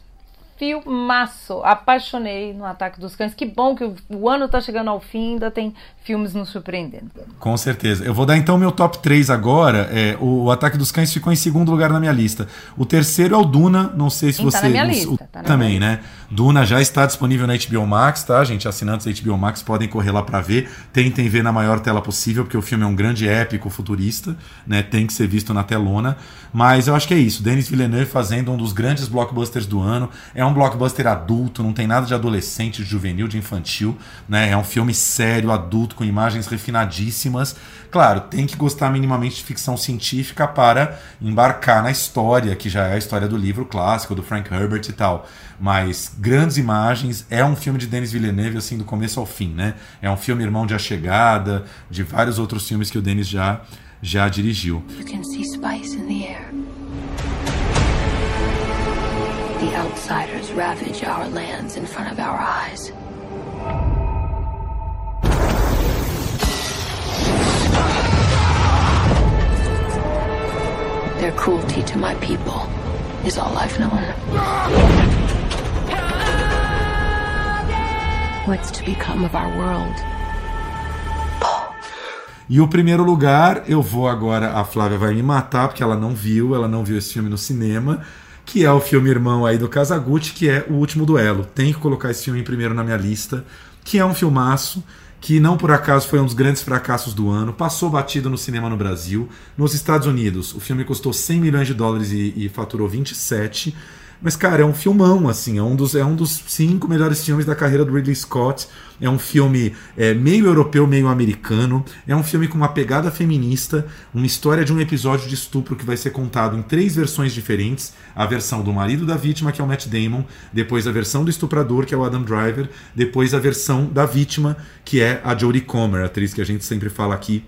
Speaker 4: filmaço. Apaixonei no Ataque dos Cães. Que bom que o ano tá chegando ao fim, ainda tem filmes nos surpreendendo.
Speaker 1: Com certeza. Eu vou dar então meu top 3 agora. É, o Ataque dos Cães ficou em segundo lugar na minha lista. O terceiro é o Duna, não sei se Sim, você. Tá na minha lista, o, tá também, minha né? Duna já está disponível na HBO Max, tá, gente? Assinantes da HBO Max podem correr lá para ver. Tentem ver na maior tela possível, porque o filme é um grande épico futurista, né? Tem que ser visto na telona. Mas eu acho que é isso. Denis Villeneuve fazendo um dos grandes blockbusters do ano. É um blockbuster adulto, não tem nada de adolescente, de juvenil, de infantil, né? É um filme sério, adulto, com imagens refinadíssimas. Claro, tem que gostar minimamente de ficção científica para embarcar na história, que já é a história do livro clássico do Frank Herbert e tal. Mas grandes imagens, é um filme de Denis Villeneuve assim do começo ao fim, né? É um filme irmão de A Chegada, de vários outros filmes que o Denis já já dirigiu. You can see spice in the air. The outsiders ravage our lands in front of our eyes. Their cruelty to my people is all I've known. What's to become of our world? E o primeiro lugar, eu vou agora, a Flávia vai me matar, porque ela não viu, ela não viu esse filme no cinema que é o filme irmão aí do Casagutti, que é O Último Duelo. Tem que colocar esse filme em primeiro na minha lista, que é um filmaço, que não por acaso foi um dos grandes fracassos do ano, passou batido no cinema no Brasil. Nos Estados Unidos, o filme custou 100 milhões de dólares e, e faturou 27 mas, cara, é um filmão, assim. É um dos, é um dos cinco melhores filmes da carreira do Ridley Scott. É um filme é, meio europeu, meio americano. É um filme com uma pegada feminista, uma história de um episódio de estupro que vai ser contado em três versões diferentes: a versão do marido da vítima, que é o Matt Damon, depois a versão do estuprador, que é o Adam Driver, depois a versão da vítima, que é a Jodie Comer, atriz que a gente sempre fala aqui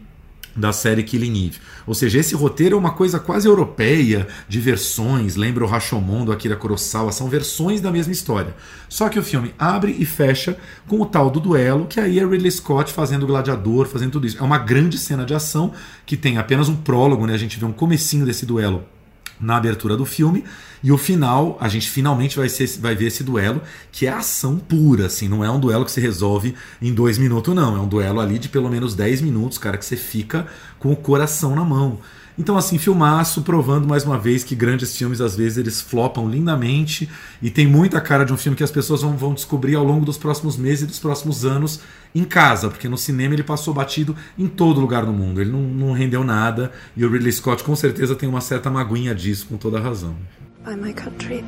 Speaker 1: da série Killing Eve. Ou seja, esse roteiro é uma coisa quase europeia, de versões, lembra o Rashomon do Akira Kurosawa, são versões da mesma história. Só que o filme abre e fecha com o tal do duelo, que aí é Ridley Scott fazendo o gladiador, fazendo tudo isso. É uma grande cena de ação que tem apenas um prólogo, né? A gente vê um comecinho desse duelo na abertura do filme. E o final, a gente finalmente vai, ser, vai ver esse duelo, que é ação pura, assim, não é um duelo que se resolve em dois minutos, não. É um duelo ali de pelo menos 10 minutos, cara, que você fica com o coração na mão. Então, assim, filmaço, provando mais uma vez que grandes filmes, às vezes, eles flopam lindamente e tem muita cara de um filme que as pessoas vão, vão descobrir ao longo dos próximos meses e dos próximos anos em casa, porque no cinema ele passou batido em todo lugar no mundo. Ele não, não rendeu nada e o Ridley Scott com certeza tem uma certa maguinha disso, com toda razão. By my country.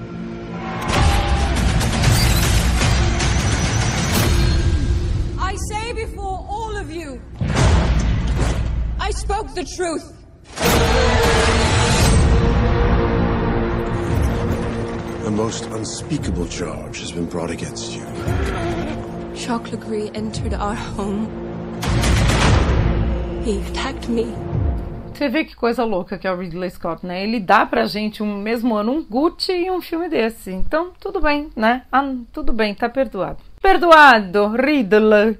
Speaker 1: I say before all of you, I spoke the truth.
Speaker 14: Most unspeakable charge has been brought against you.
Speaker 15: Jacques Legree entered our home. He attacked me.
Speaker 4: Você vê que coisa louca que é o Ridley Scott, né? Ele dá pra gente um mesmo ano um Gucci e um filme desse. Então, tudo bem, né? Ah, tudo bem, tá perdoado. Perdoado, Ridley.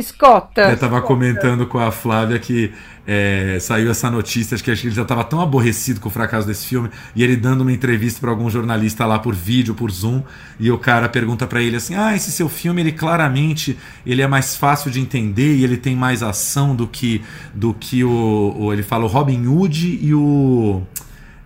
Speaker 4: Scott.
Speaker 1: Eu tava comentando com a Flávia que é, saiu essa notícia, acho que ele já estava tão aborrecido com o fracasso desse filme, e ele dando uma entrevista para algum jornalista lá por vídeo, por Zoom, e o cara pergunta para ele assim: "Ah, esse seu filme, ele claramente, ele é mais fácil de entender e ele tem mais ação do que do que o, o ele fala o Robin Hood e o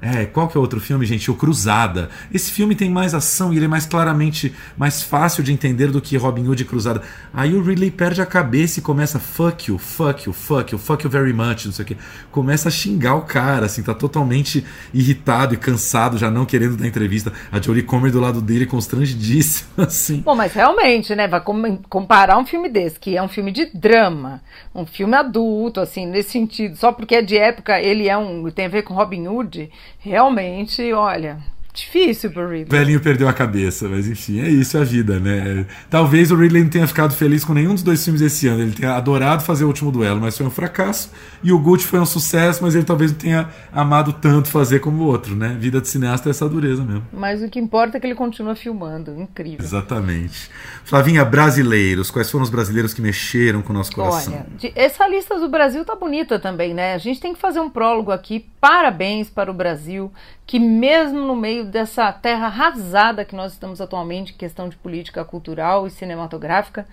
Speaker 1: é, qual que é outro filme, gente? O Cruzada. Esse filme tem mais ação e ele é mais claramente mais fácil de entender do que Robin Hood e Cruzada. Aí o Ridley perde a cabeça e começa fuck you, fuck you, fuck you, fuck you very much, não sei o que. Começa a xingar o cara, assim, tá totalmente irritado e cansado, já não querendo dar entrevista. A Jodie Comer do lado dele constrangidíssima, assim.
Speaker 4: Bom, mas realmente, né, vai comparar um filme desse, que é um filme de drama, um filme adulto, assim, nesse sentido, só porque é de época, ele é um, tem a ver com Robin Hood, realmente, olha, Difícil pro Ridley.
Speaker 1: O velhinho perdeu a cabeça, mas enfim, é isso a vida, né? Talvez o Ridley não tenha ficado feliz com nenhum dos dois filmes esse ano. Ele tenha adorado fazer o último duelo, mas foi um fracasso. E o Gucci foi um sucesso, mas ele talvez não tenha amado tanto fazer como o outro, né? Vida de cineasta é essa dureza mesmo.
Speaker 4: Mas o que importa é que ele continua filmando. Incrível.
Speaker 1: Exatamente. Flavinha, brasileiros. Quais foram os brasileiros que mexeram com o nosso coração?
Speaker 4: Olha, essa lista do Brasil tá bonita também, né? A gente tem que fazer um prólogo aqui. Parabéns para o Brasil, que mesmo no meio dessa terra arrasada que nós estamos atualmente, questão de política cultural e cinematográfica,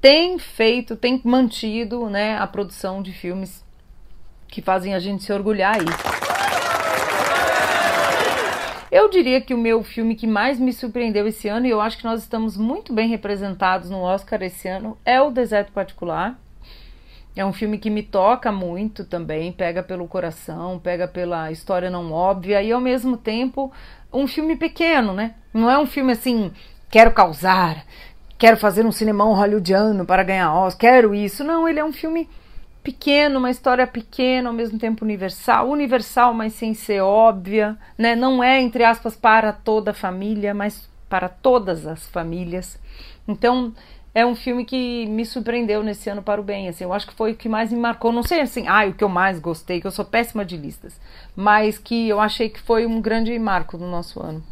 Speaker 4: tem feito, tem mantido né, a produção de filmes que fazem a gente se orgulhar aí. Eu diria que o meu filme que mais me surpreendeu esse ano, e eu acho que nós estamos muito bem representados no Oscar esse ano, é O Deserto Particular. É um filme que me toca muito também, pega pelo coração, pega pela história não óbvia e ao mesmo tempo um filme pequeno, né? Não é um filme assim, quero causar, quero fazer um cinemão hollywoodiano para ganhar Oscar, quero isso. Não, ele é um filme pequeno, uma história pequena, ao mesmo tempo universal, universal, mas sem ser óbvia, né? Não é entre aspas para toda a família, mas para todas as famílias. Então, é um filme que me surpreendeu nesse ano para o bem. Assim, eu acho que foi o que mais me marcou. Não sei assim, ah, o que eu mais gostei, que eu sou péssima de listas, mas que eu achei que foi um grande marco no nosso ano.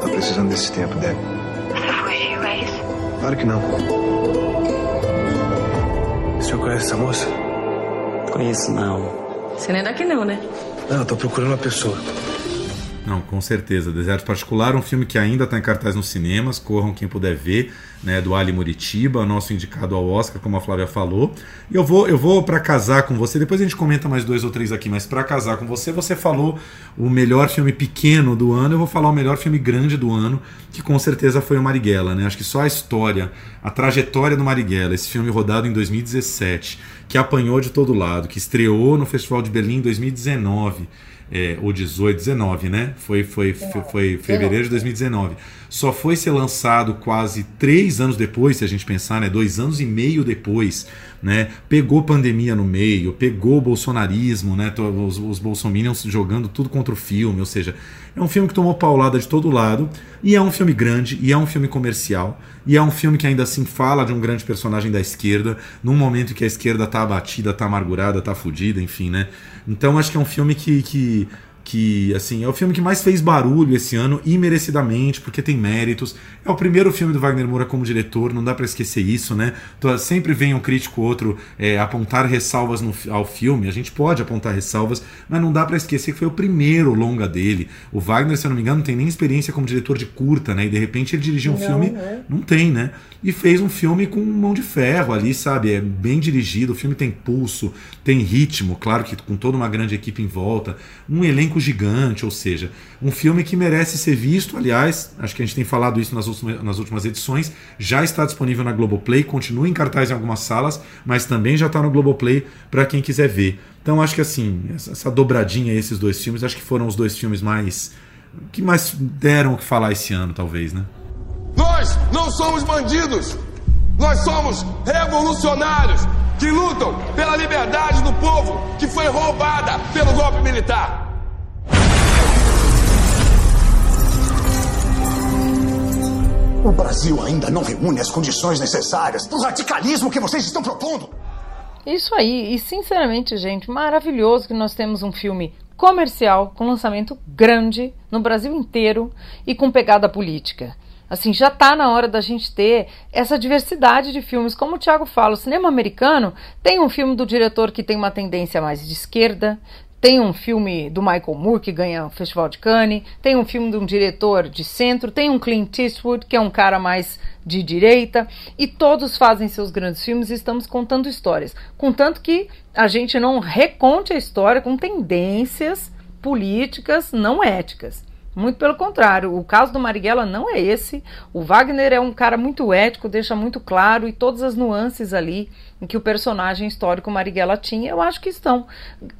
Speaker 14: Tá precisando desse tempo, Deb.
Speaker 16: Você fugiu, é isso?
Speaker 14: Claro que não. O senhor conhece essa moça?
Speaker 9: Conheço não.
Speaker 10: Você não é daqui não, né?
Speaker 14: Não, eu tô procurando uma pessoa.
Speaker 1: Não, com certeza. Deserto Particular, um filme que ainda está em cartaz nos cinemas, corram quem puder ver, né, do Ali Muritiba, nosso indicado ao Oscar, como a Flávia falou. E eu vou, eu vou para casar com você, depois a gente comenta mais dois ou três aqui, mas para casar com você, você falou o melhor filme pequeno do ano, eu vou falar o melhor filme grande do ano, que com certeza foi o Marighella, né? Acho que só a história, a trajetória do Marighella, esse filme rodado em 2017, que apanhou de todo lado, que estreou no Festival de Berlim em 2019 é, ou 18, 19, né? Foi, foi, foi, foi fevereiro de 2019. Só foi ser lançado quase três anos depois, se a gente pensar, né? Dois anos e meio depois, né? Pegou pandemia no meio, pegou bolsonarismo, né? Os, os bolsominions jogando tudo contra o filme, ou seja, é um filme que tomou paulada de todo lado, e é um filme grande, e é um filme comercial, e é um filme que ainda assim fala de um grande personagem da esquerda, num momento que a esquerda tá abatida, tá amargurada, tá fudida, enfim, né? Então acho que é um filme que, que que assim é o filme que mais fez barulho esse ano e merecidamente porque tem méritos. É o primeiro filme do Wagner Moura como diretor não dá para esquecer isso né? Então, sempre vem um crítico outro é, apontar ressalvas no, ao filme. A gente pode apontar ressalvas mas não dá para esquecer que foi o primeiro longa dele. O Wagner se eu não me engano não tem nem experiência como diretor de curta né? E de repente ele dirigiu um não, filme é. não tem né? E fez um filme com mão de ferro ali sabe? É bem dirigido o filme tem pulso tem ritmo claro que com toda uma grande equipe em volta. Um elenco gigante, ou seja, um filme que merece ser visto. Aliás, acho que a gente tem falado isso nas últimas, nas últimas edições. Já está disponível na Globoplay, continua em cartaz em algumas salas, mas também já está no Globoplay para quem quiser ver. Então acho que assim, essa, dobradinha esses dois filmes, acho que foram os dois filmes mais que mais deram o que falar esse ano, talvez, né?
Speaker 17: Nós não somos bandidos. Nós somos revolucionários que lutam pela liberdade do povo que foi roubada pelo golpe militar.
Speaker 18: O Brasil ainda não reúne as condições necessárias para o radicalismo que vocês estão propondo.
Speaker 4: Isso aí, e sinceramente, gente, maravilhoso que nós temos um filme comercial com lançamento grande no Brasil inteiro e com pegada política. Assim, já está na hora da gente ter essa diversidade de filmes. Como o Thiago fala, o cinema americano tem um filme do diretor que tem uma tendência mais de esquerda, tem um filme do Michael Moore que ganha o Festival de Cannes, tem um filme de um diretor de centro, tem um Clint Eastwood que é um cara mais de direita, e todos fazem seus grandes filmes e estamos contando histórias. Contanto que a gente não reconte a história com tendências políticas não éticas. Muito pelo contrário, o caso do Marighella não é esse. O Wagner é um cara muito ético, deixa muito claro e todas as nuances ali que o personagem histórico Marighella tinha, eu acho que estão.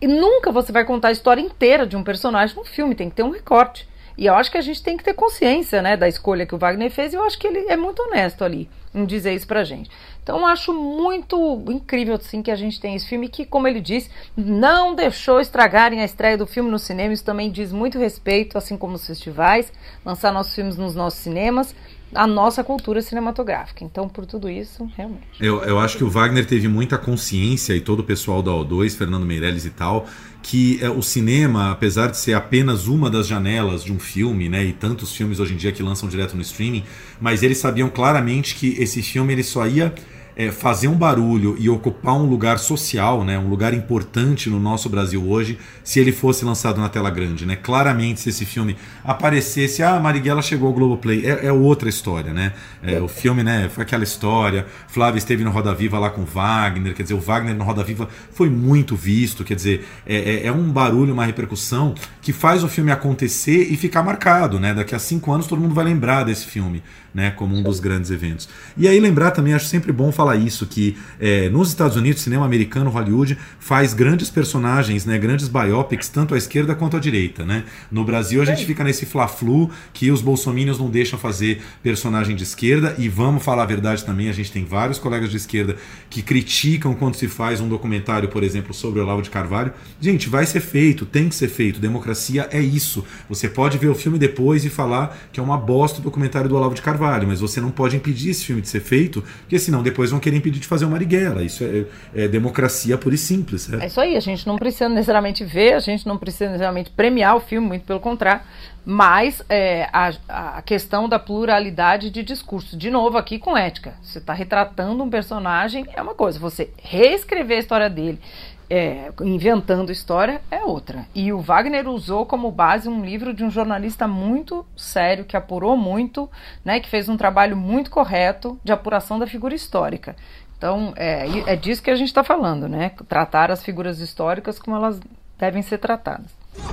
Speaker 4: E nunca você vai contar a história inteira de um personagem num filme, tem que ter um recorte. E eu acho que a gente tem que ter consciência, né, da escolha que o Wagner fez, e eu acho que ele é muito honesto ali em dizer isso pra gente. Então acho muito incrível assim que a gente tem esse filme que, como ele disse, não deixou estragarem a estreia do filme no cinema. Isso também diz muito respeito, assim como os festivais, lançar nossos filmes nos nossos cinemas a nossa cultura cinematográfica. Então, por tudo isso, realmente.
Speaker 1: Eu, eu acho que o Wagner teve muita consciência, e todo o pessoal da O2, Fernando Meirelles e tal, que é, o cinema, apesar de ser apenas uma das janelas de um filme, né, e tantos filmes hoje em dia que lançam direto no streaming, mas eles sabiam claramente que esse filme ele só ia é, fazer um barulho e ocupar um lugar social, né, um lugar importante no nosso Brasil hoje, se ele fosse lançado na tela grande. Né? Claramente, se esse filme aparecesse, ah, Marighella chegou ao Globoplay, é, é outra história. Né? É, o filme né, foi aquela história, Flávio esteve no Roda Viva lá com Wagner, quer dizer, o Wagner no Roda Viva foi muito visto, quer dizer, é, é, é um barulho, uma repercussão que faz o filme acontecer e ficar marcado. Né? Daqui a cinco anos todo mundo vai lembrar desse filme né, como um dos grandes eventos. E aí lembrar também, acho sempre bom falar isso, que é, nos Estados Unidos, cinema americano, Hollywood, faz grandes personagens, né, grandes biopics, tanto à esquerda quanto à direita. Né? No Brasil a gente fica nesse fla-flu que os bolsominions não deixam fazer personagem de esquerda, e vamos falar a verdade também, a gente tem vários colegas de esquerda que criticam quando se faz um documentário, por exemplo, sobre o Olavo de Carvalho. Gente, vai ser feito, tem que ser feito. Democracia é isso. Você pode ver o filme depois e falar que é uma bosta o documentário do Olavo de Carvalho Carvalho, mas você não pode impedir esse filme de ser feito, porque senão depois vão querer impedir de fazer o Marighella. Isso é, é democracia pura e simples.
Speaker 4: É. é isso aí, a gente não precisa necessariamente ver, a gente não precisa necessariamente premiar o filme, muito pelo contrário, mas é, a, a, questão da pluralidade de discurso, de novo aqui com ética. Você está retratando um personagem, é uma coisa, você reescrever a história dele, é, inventando história é outra. E o Wagner usou como base um livro de um jornalista muito sério, que apurou muito, né, que fez um trabalho muito correto de apuração da figura histórica. Então, é, é disso que a gente está falando, né? Tratar as figuras históricas como elas devem ser tratadas.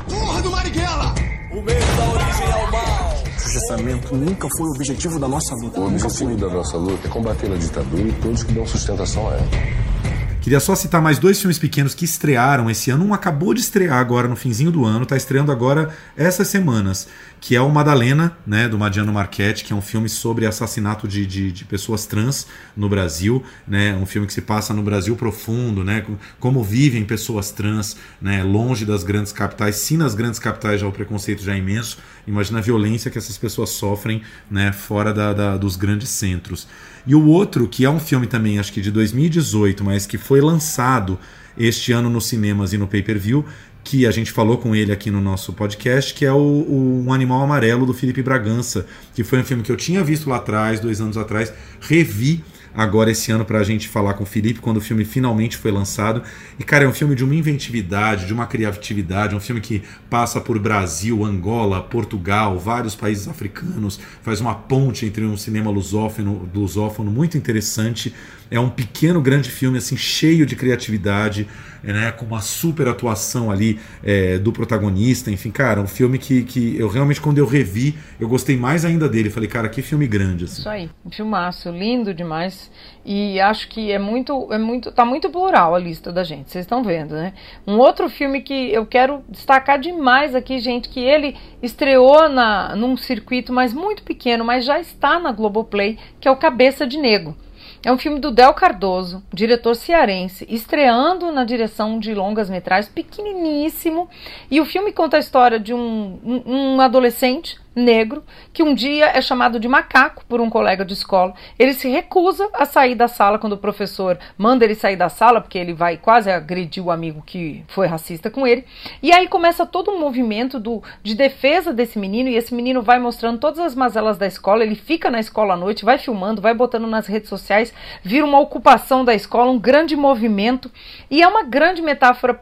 Speaker 18: Porra do Marighella! O medo da origem ao mal!
Speaker 14: Processamento nunca foi o objetivo da nossa luta.
Speaker 2: O objetivo da nossa luta é combater a ditadura e todos que dão sustentação a ela.
Speaker 1: Queria só citar mais dois filmes pequenos que estrearam esse ano. Um acabou de estrear agora no finzinho do ano, está estreando agora essas semanas, que é o Madalena, né, do Madiano Marchetti, que é um filme sobre assassinato de, de, de, pessoas trans no Brasil, né, um filme que se passa no Brasil profundo, né, como vivem pessoas trans, né, longe das grandes capitais. Se nas grandes capitais já o preconceito já é imenso, imagina a violência que essas pessoas sofrem, né, fora da, da, dos grandes centros. E o outro, que é um filme também, acho que de 2018, mas que foi lançado este ano nos cinemas e no pay-per-view, que a gente falou com ele aqui no nosso podcast, que é o, o Um Animal Amarelo do Felipe Bragança, que foi um filme que eu tinha visto lá atrás, dois anos atrás, revi agora esse ano para a gente falar com o Felipe quando o filme finalmente foi lançado. E, cara, é um filme de uma inventividade, de uma criatividade, um filme que passa por Brasil, Angola, Portugal, vários países africanos, faz uma ponte entre um cinema lusófono, lusófono muito interessante. É um pequeno, grande filme, assim, cheio de criatividade, né, com uma super atuação ali é, do protagonista. Enfim, cara, um filme que, que eu realmente, quando eu revi, eu gostei mais ainda dele. Falei, cara, que filme grande. Assim.
Speaker 4: Isso aí, um filmaço, lindo demais. E acho que é muito, é muito, tá muito plural a lista da gente, vocês estão vendo, né? Um outro filme que eu quero destacar demais aqui, gente, que ele estreou na, num circuito, mas muito pequeno, mas já está na Globoplay, que é o Cabeça de Negro. É um filme do Del Cardoso, diretor cearense, estreando na direção de longas metragens, pequeniníssimo. E o filme conta a história de um, um, um adolescente negro que um dia é chamado de macaco por um colega de escola. Ele se recusa a sair da sala quando o professor manda ele sair da sala, porque ele vai quase agredir o amigo que foi racista com ele. E aí começa todo um movimento do, de defesa desse menino, e esse menino vai mostrando todas as mazelas da escola. Ele fica na escola à noite, vai filmando, vai botando nas redes sociais, vira uma ocupação da escola, um grande movimento. E é uma grande metáfora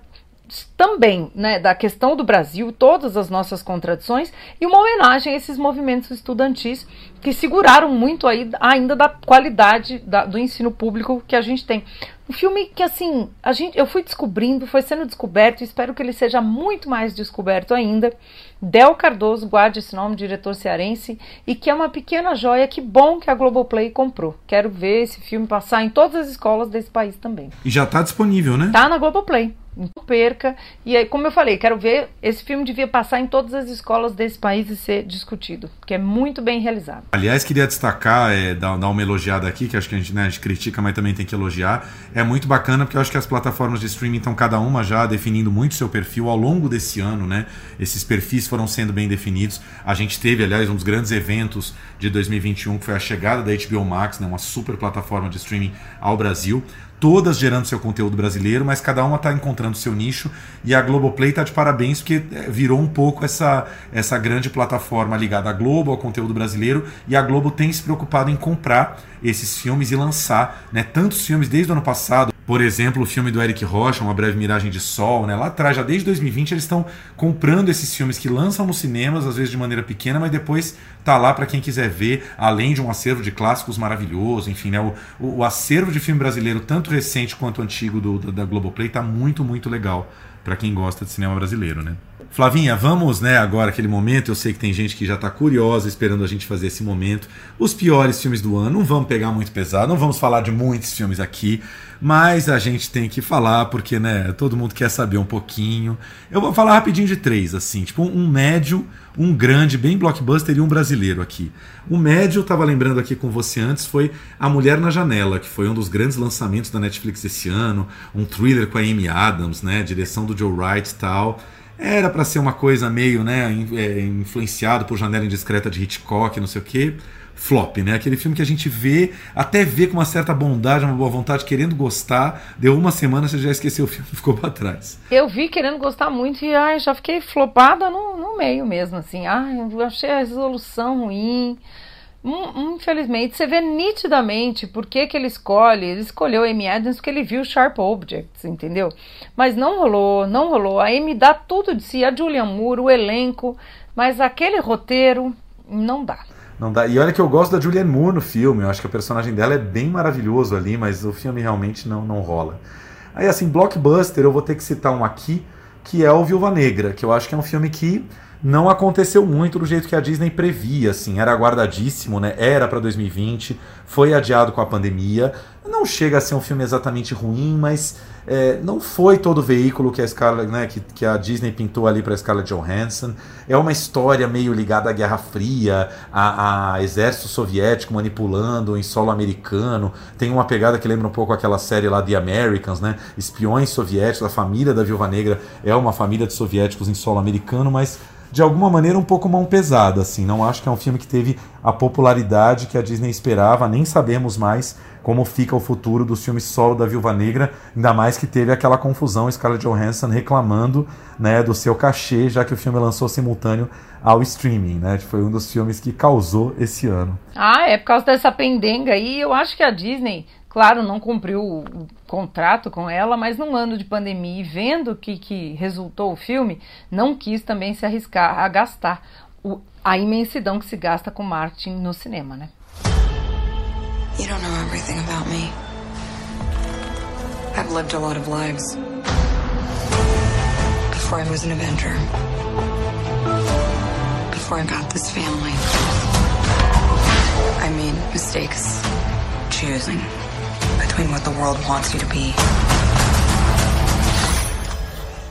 Speaker 4: também né, da questão do Brasil, todas as nossas contradições, e uma homenagem a esses movimentos estudantis que seguraram muito aí ainda da qualidade da, do ensino público que a gente tem. Um filme que assim, a gente, eu fui descobrindo, foi sendo descoberto, e espero que ele seja muito mais descoberto ainda. Del Cardoso, guarde esse nome, diretor cearense, e que é uma pequena joia, que bom que a Globoplay comprou. Quero ver esse filme passar em todas as escolas desse país também.
Speaker 1: E já está disponível, né?
Speaker 4: Tá na Globoplay. Não perca. E aí, como eu falei, quero ver. Esse filme devia passar em todas as escolas desse país e ser discutido, porque é muito bem realizado.
Speaker 1: Aliás, queria destacar, é, dar, dar uma elogiada aqui, que acho que a gente, né, a gente critica, mas também tem que elogiar. É muito bacana, porque eu acho que as plataformas de streaming estão cada uma já definindo muito seu perfil ao longo desse ano, né? Esses perfis foram sendo bem definidos. A gente teve, aliás, um dos grandes eventos de 2021, que foi a chegada da HBO Max, né, uma super plataforma de streaming ao Brasil todas gerando seu conteúdo brasileiro, mas cada uma está encontrando seu nicho e a Globoplay está de parabéns porque é, virou um pouco essa, essa grande plataforma ligada à Globo, ao conteúdo brasileiro, e a Globo tem se preocupado em comprar esses filmes e lançar né, tantos filmes desde o ano passado. Por exemplo, o filme do Eric Rocha, Uma Breve Miragem de Sol, né? lá atrás, já desde 2020, eles estão comprando esses filmes que lançam nos cinemas, às vezes de maneira pequena, mas depois tá lá para quem quiser ver, além de um acervo de clássicos maravilhoso, enfim, né? O, o, o acervo de filme brasileiro, tanto recente quanto antigo do, do da Globoplay, tá muito, muito legal para quem gosta de cinema brasileiro, né? Flavinha, vamos, né, agora aquele momento. Eu sei que tem gente que já está curiosa esperando a gente fazer esse momento. Os piores filmes do ano, não vamos pegar muito pesado, não vamos falar de muitos filmes aqui, mas a gente tem que falar porque, né, todo mundo quer saber um pouquinho. Eu vou falar rapidinho de três, assim, tipo um médio, um grande, bem blockbuster e um brasileiro aqui. O médio, eu tava lembrando aqui com você antes, foi A Mulher na Janela, que foi um dos grandes lançamentos da Netflix esse ano, um thriller com a Amy Adams, né, direção do Joe Wright e tal. Era para ser uma coisa meio, né, é, influenciado por Janela Indiscreta de Hitchcock, não sei o quê. Flop, né? Aquele filme que a gente vê, até vê com uma certa bondade, uma boa vontade, querendo gostar. Deu uma semana, você já esqueceu o filme ficou para trás.
Speaker 4: Eu vi querendo gostar muito e ai, já fiquei flopada no, no meio mesmo, assim. Ai, achei a resolução ruim. Hum, infelizmente, você vê nitidamente por que, que ele escolhe. Ele escolheu a Amy Adams porque ele viu Sharp Objects, entendeu? Mas não rolou, não rolou. A Amy dá tudo de si, a Julian Moore, o elenco, mas aquele roteiro não dá.
Speaker 1: Não dá. E olha que eu gosto da Julianne Moore no filme, eu acho que a personagem dela é bem maravilhoso ali, mas o filme realmente não, não rola. Aí assim, blockbuster, eu vou ter que citar um aqui, que é o Viúva Negra, que eu acho que é um filme que não aconteceu muito do jeito que a Disney previa, assim, era aguardadíssimo, né? Era para 2020, foi adiado com a pandemia. Não chega a ser um filme exatamente ruim, mas é, não foi todo o veículo que a Scarlett, né, que, que a Disney pintou ali para Scarlett Johansson. É uma história meio ligada à Guerra Fria, a, a, exército soviético manipulando em solo americano. Tem uma pegada que lembra um pouco aquela série lá The Americans, né? Espiões soviéticos, a família da Viúva Negra é uma família de soviéticos em solo americano, mas de alguma maneira um pouco mão pesada, assim. Não acho que é um filme que teve a popularidade que a Disney esperava, nem sabemos mais como fica o futuro dos filmes solo da Viúva Negra, ainda mais que teve aquela confusão Scarlett Johansson reclamando, né, do seu cachê, já que o filme lançou simultâneo ao streaming, né? Foi um dos filmes que causou esse ano.
Speaker 4: Ah, é por causa dessa pendenga aí, eu acho que a Disney Claro, não cumpriu o contrato com ela, mas num ano de pandemia e vendo que, que resultou o filme, não quis também se arriscar a gastar o, a imensidão que se gasta com marketing no cinema, né? You don't know everything about me. I've lived a lot of lives. Before I was an Avenger. Before I got this family. I made mistakes choosing between what the world wants you to be.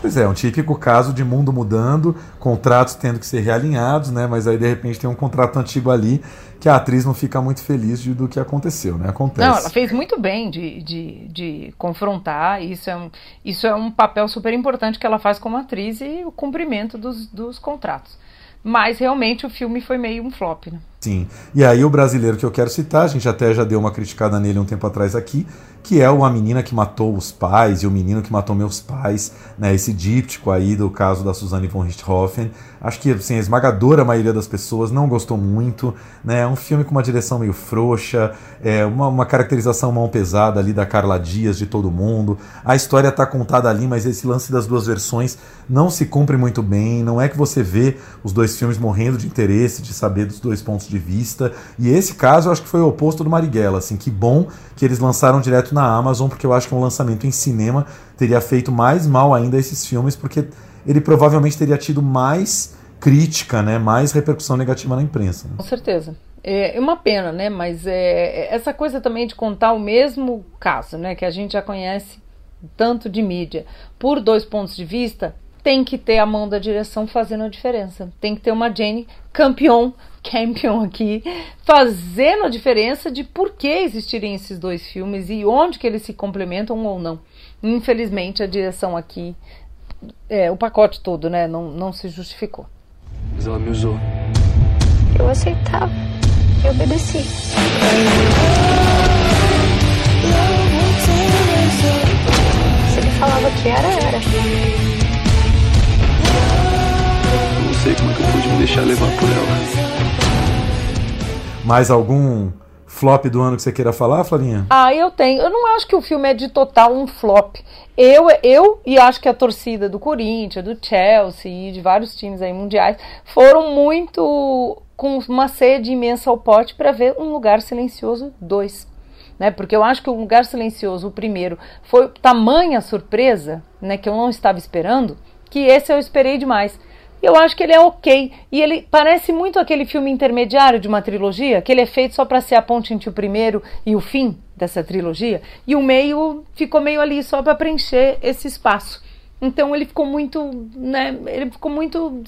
Speaker 1: Pois é, um típico caso de mundo mudando, contratos tendo que ser realinhados, né? Mas aí de repente tem um contrato antigo ali que a atriz não fica muito feliz de, do que aconteceu, né? Acontece.
Speaker 4: Não, ela fez muito bem de, de, de confrontar. Isso é, um, isso é um papel super importante que ela faz como atriz e o cumprimento dos, dos contratos. Mas realmente o filme foi meio um flop, né?
Speaker 1: Sim. E aí o brasileiro que eu quero citar, a gente até já deu uma criticada nele um tempo atrás aqui, que é o A Menina que Matou os Pais e o Menino que Matou Meus Pais, né? Esse díptico aí do caso da Suzanne von Richthofen. Acho que assim, a esmagadora maioria das pessoas não gostou muito, né? É um filme com uma direção meio frouxa, é uma, uma caracterização mão pesada ali da Carla Dias, de todo mundo. A história está contada ali, mas esse lance das duas versões não se cumpre muito bem. Não é que você vê os dois filmes morrendo de interesse, de saber dos dois pontos de vista. E esse caso eu acho que foi o oposto do Marighella, assim, que bom que eles lançaram direto na Amazon, porque eu acho que um lançamento em cinema teria feito mais mal ainda a esses filmes, porque ele provavelmente teria tido mais crítica, né, mais repercussão negativa na imprensa. Né?
Speaker 4: Com certeza. É uma pena, né? Mas é, essa coisa também de contar o mesmo caso, né? Que a gente já conhece tanto de mídia, por dois pontos de vista, tem que ter a mão da direção fazendo a diferença. Tem que ter uma Jane campeão, campeão aqui, fazendo a diferença de por que existirem esses dois filmes e onde que eles se complementam ou não. Infelizmente, a direção aqui, é, o pacote todo, né, não, não se justificou.
Speaker 11: Mas ela me usou.
Speaker 8: Eu aceitava. Eu obedeci. Se ele falava que era, era.
Speaker 11: Não sei como é que eu pude me deixar levar por ela.
Speaker 1: Mais algum flop do ano que você queira falar, Flavinha?
Speaker 4: Ah, eu tenho. Eu não acho que o filme é de total um flop. Eu, eu e acho que a torcida do Corinthians, do Chelsea e de vários times aí mundiais foram muito com uma sede imensa ao pote para ver Um Lugar Silencioso 2. Né? Porque eu acho que o Lugar Silencioso, o primeiro, foi tamanha surpresa, né, que eu não estava esperando, que esse eu esperei demais. Eu acho que ele é ok. E ele parece muito aquele filme intermediário de uma trilogia, que ele é feito só para ser a ponte entre o primeiro e o fim dessa trilogia. E o meio ficou meio ali só para preencher esse espaço. Então ele ficou muito, né, ele ficou muito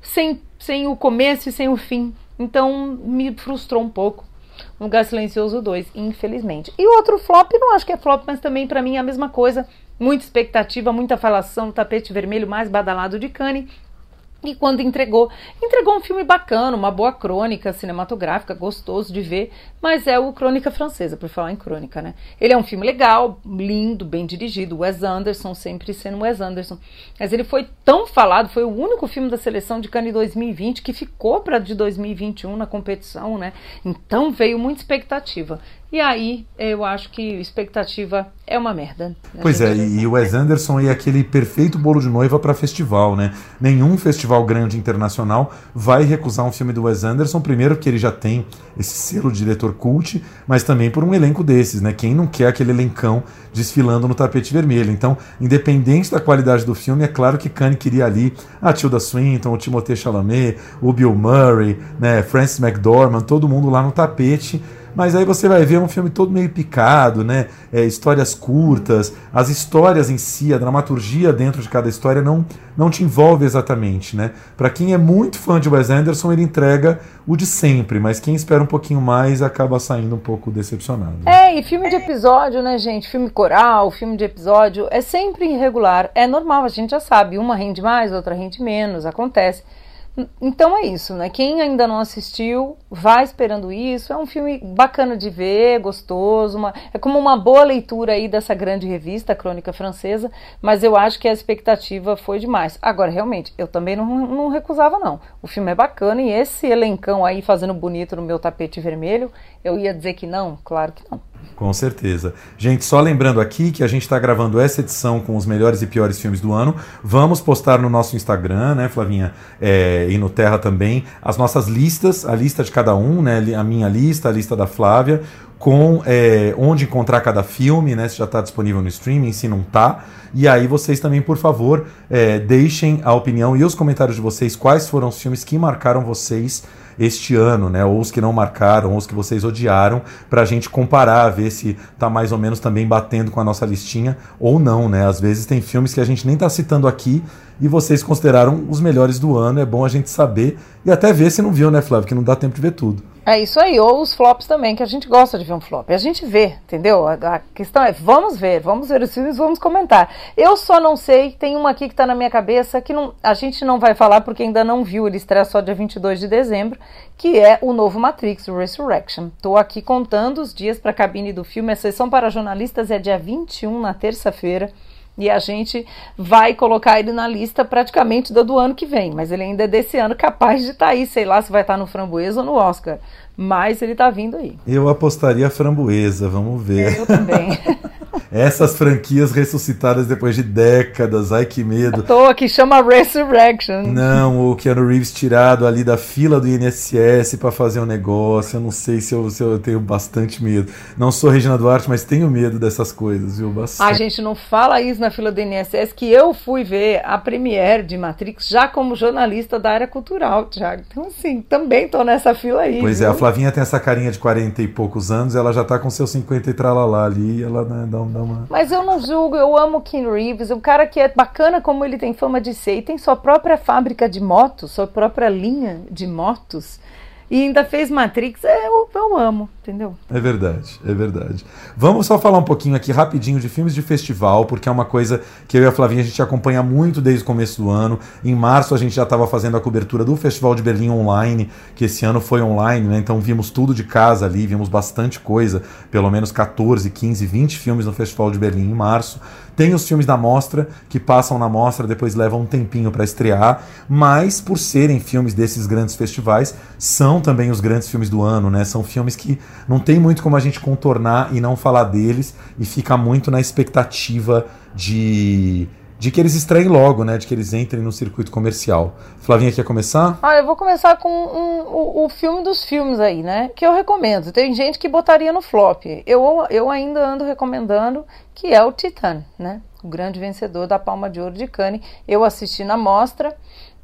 Speaker 4: sem, sem o começo e sem o fim. Então me frustrou um pouco. Um Lugar Silencioso 2, infelizmente. E o outro flop, não acho que é flop, mas também para mim é a mesma coisa. Muita expectativa, muita falação, tapete vermelho mais badalado de Cannes e quando entregou, entregou um filme bacana, uma boa crônica cinematográfica, gostoso de ver, mas é o Crônica Francesa, por falar em crônica, né? Ele é um filme legal, lindo, bem dirigido, Wes Anderson, sempre sendo Wes Anderson. Mas ele foi tão falado, foi o único filme da seleção de Cannes 2020 que ficou para de 2021 na competição, né? Então veio muita expectativa. E aí eu acho que expectativa é uma merda.
Speaker 1: Pois é, e o Wes Anderson é aquele perfeito bolo de noiva para festival, né? Nenhum festival grande internacional vai recusar um filme do Wes Anderson, primeiro porque ele já tem esse selo de diretor cult, mas também por um elenco desses, né? Quem não quer aquele elencão desfilando no tapete vermelho? Então, independente da qualidade do filme, é claro que Kanye queria ali a Tilda Swinton, o Timothée Chalamet, o Bill Murray, né, Francis McDormand, todo mundo lá no tapete mas aí você vai ver um filme todo meio picado, né? É, histórias curtas, as histórias em si, a dramaturgia dentro de cada história não, não te envolve exatamente, né? Para quem é muito fã de Wes Anderson, ele entrega o de sempre, mas quem espera um pouquinho mais acaba saindo um pouco decepcionado.
Speaker 4: É, e filme de episódio, né, gente? Filme coral, filme de episódio é sempre irregular, é normal, a gente já sabe, uma rende mais, outra rende menos, acontece. Então é isso, né? Quem ainda não assistiu, vai esperando isso. É um filme bacana de ver, gostoso, uma, é como uma boa leitura aí dessa grande revista, Crônica Francesa, mas eu acho que a expectativa foi demais. Agora, realmente, eu também não, não recusava, não. O filme é bacana e esse elencão aí fazendo bonito no meu tapete vermelho, eu ia dizer que não? Claro que não.
Speaker 1: Com certeza. Gente, só lembrando aqui que a gente está gravando essa edição com os melhores e piores filmes do ano. Vamos postar no nosso Instagram, né, Flavinha? É, e no Terra também, as nossas listas, a lista de cada um, né? A minha lista, a lista da Flávia, com é, onde encontrar cada filme, né? Se já está disponível no streaming, se não está. E aí vocês também, por favor, é, deixem a opinião e os comentários de vocês, quais foram os filmes que marcaram vocês este ano, né? Ou os que não marcaram, ou os que vocês odiaram, para a gente comparar, ver se tá mais ou menos também batendo com a nossa listinha ou não, né? Às vezes tem filmes que a gente nem tá citando aqui e vocês consideraram os melhores do ano. É bom a gente saber e até ver se não viu, né, Flávio? Que não dá tempo de ver tudo.
Speaker 4: É isso aí, ou os flops também, que a gente gosta de ver um flop. A gente vê, entendeu? A, a questão é, vamos ver, vamos ver os filmes, vamos comentar. Eu só não sei, tem uma aqui que está na minha cabeça, que não, a gente não vai falar porque ainda não viu, ele estreia só dia 22 de dezembro, que é o novo Matrix, Resurrection. Estou aqui contando os dias para a cabine do filme, a sessão para jornalistas é dia 21, na terça-feira. E a gente vai colocar ele na lista praticamente do, do ano que vem, mas ele ainda é desse ano capaz de estar tá aí, sei lá se vai estar tá no Framboesa ou no Oscar, mas ele está vindo aí.
Speaker 1: Eu apostaria Framboesa, vamos ver.
Speaker 4: Eu também.
Speaker 1: Essas franquias ressuscitadas depois de décadas, ai que medo. À
Speaker 4: toa que chama Resurrection.
Speaker 1: Não, o Keanu Reeves tirado ali da fila do INSS para fazer um negócio. Eu não sei se eu, se eu tenho bastante medo. Não sou Regina Duarte, mas tenho medo dessas coisas, viu?
Speaker 4: Bastante. A gente não fala isso na fila do INSS, que eu fui ver a premiere de Matrix já como jornalista da área cultural, Thiago. Então, assim, também tô nessa fila aí.
Speaker 1: Pois viu? é, a Flavinha tem essa carinha de 40 e poucos anos, ela já tá com seus 50 e tralalá ali, ela né, dá um uma...
Speaker 4: Mas eu não julgo, eu amo Ken Reeves, um cara que é bacana como ele tem fama de ser e tem sua própria fábrica de motos, sua própria linha de motos e ainda fez Matrix, é, eu, eu amo, entendeu?
Speaker 1: É verdade, é verdade. Vamos só falar um pouquinho aqui rapidinho de filmes de festival, porque é uma coisa que eu e a Flavinha a gente acompanha muito desde o começo do ano. Em março a gente já estava fazendo a cobertura do Festival de Berlim online, que esse ano foi online, né? Então vimos tudo de casa ali, vimos bastante coisa, pelo menos 14, 15, 20 filmes no Festival de Berlim em março. Tem os filmes da mostra que passam na mostra, depois levam um tempinho para estrear, mas por serem filmes desses grandes festivais, são também os grandes filmes do ano, né? São filmes que não tem muito como a gente contornar e não falar deles e fica muito na expectativa de de que eles estreiem logo, né? De que eles entrem no circuito comercial. Flavinha quer começar?
Speaker 4: Ah, eu vou começar com um, o, o, filme dos filmes aí, né? Que eu recomendo. Tem gente que botaria no flop. Eu, eu ainda ando recomendando, que é o Titan, né? O grande vencedor da Palma de Ouro de Cannes. Eu assisti na mostra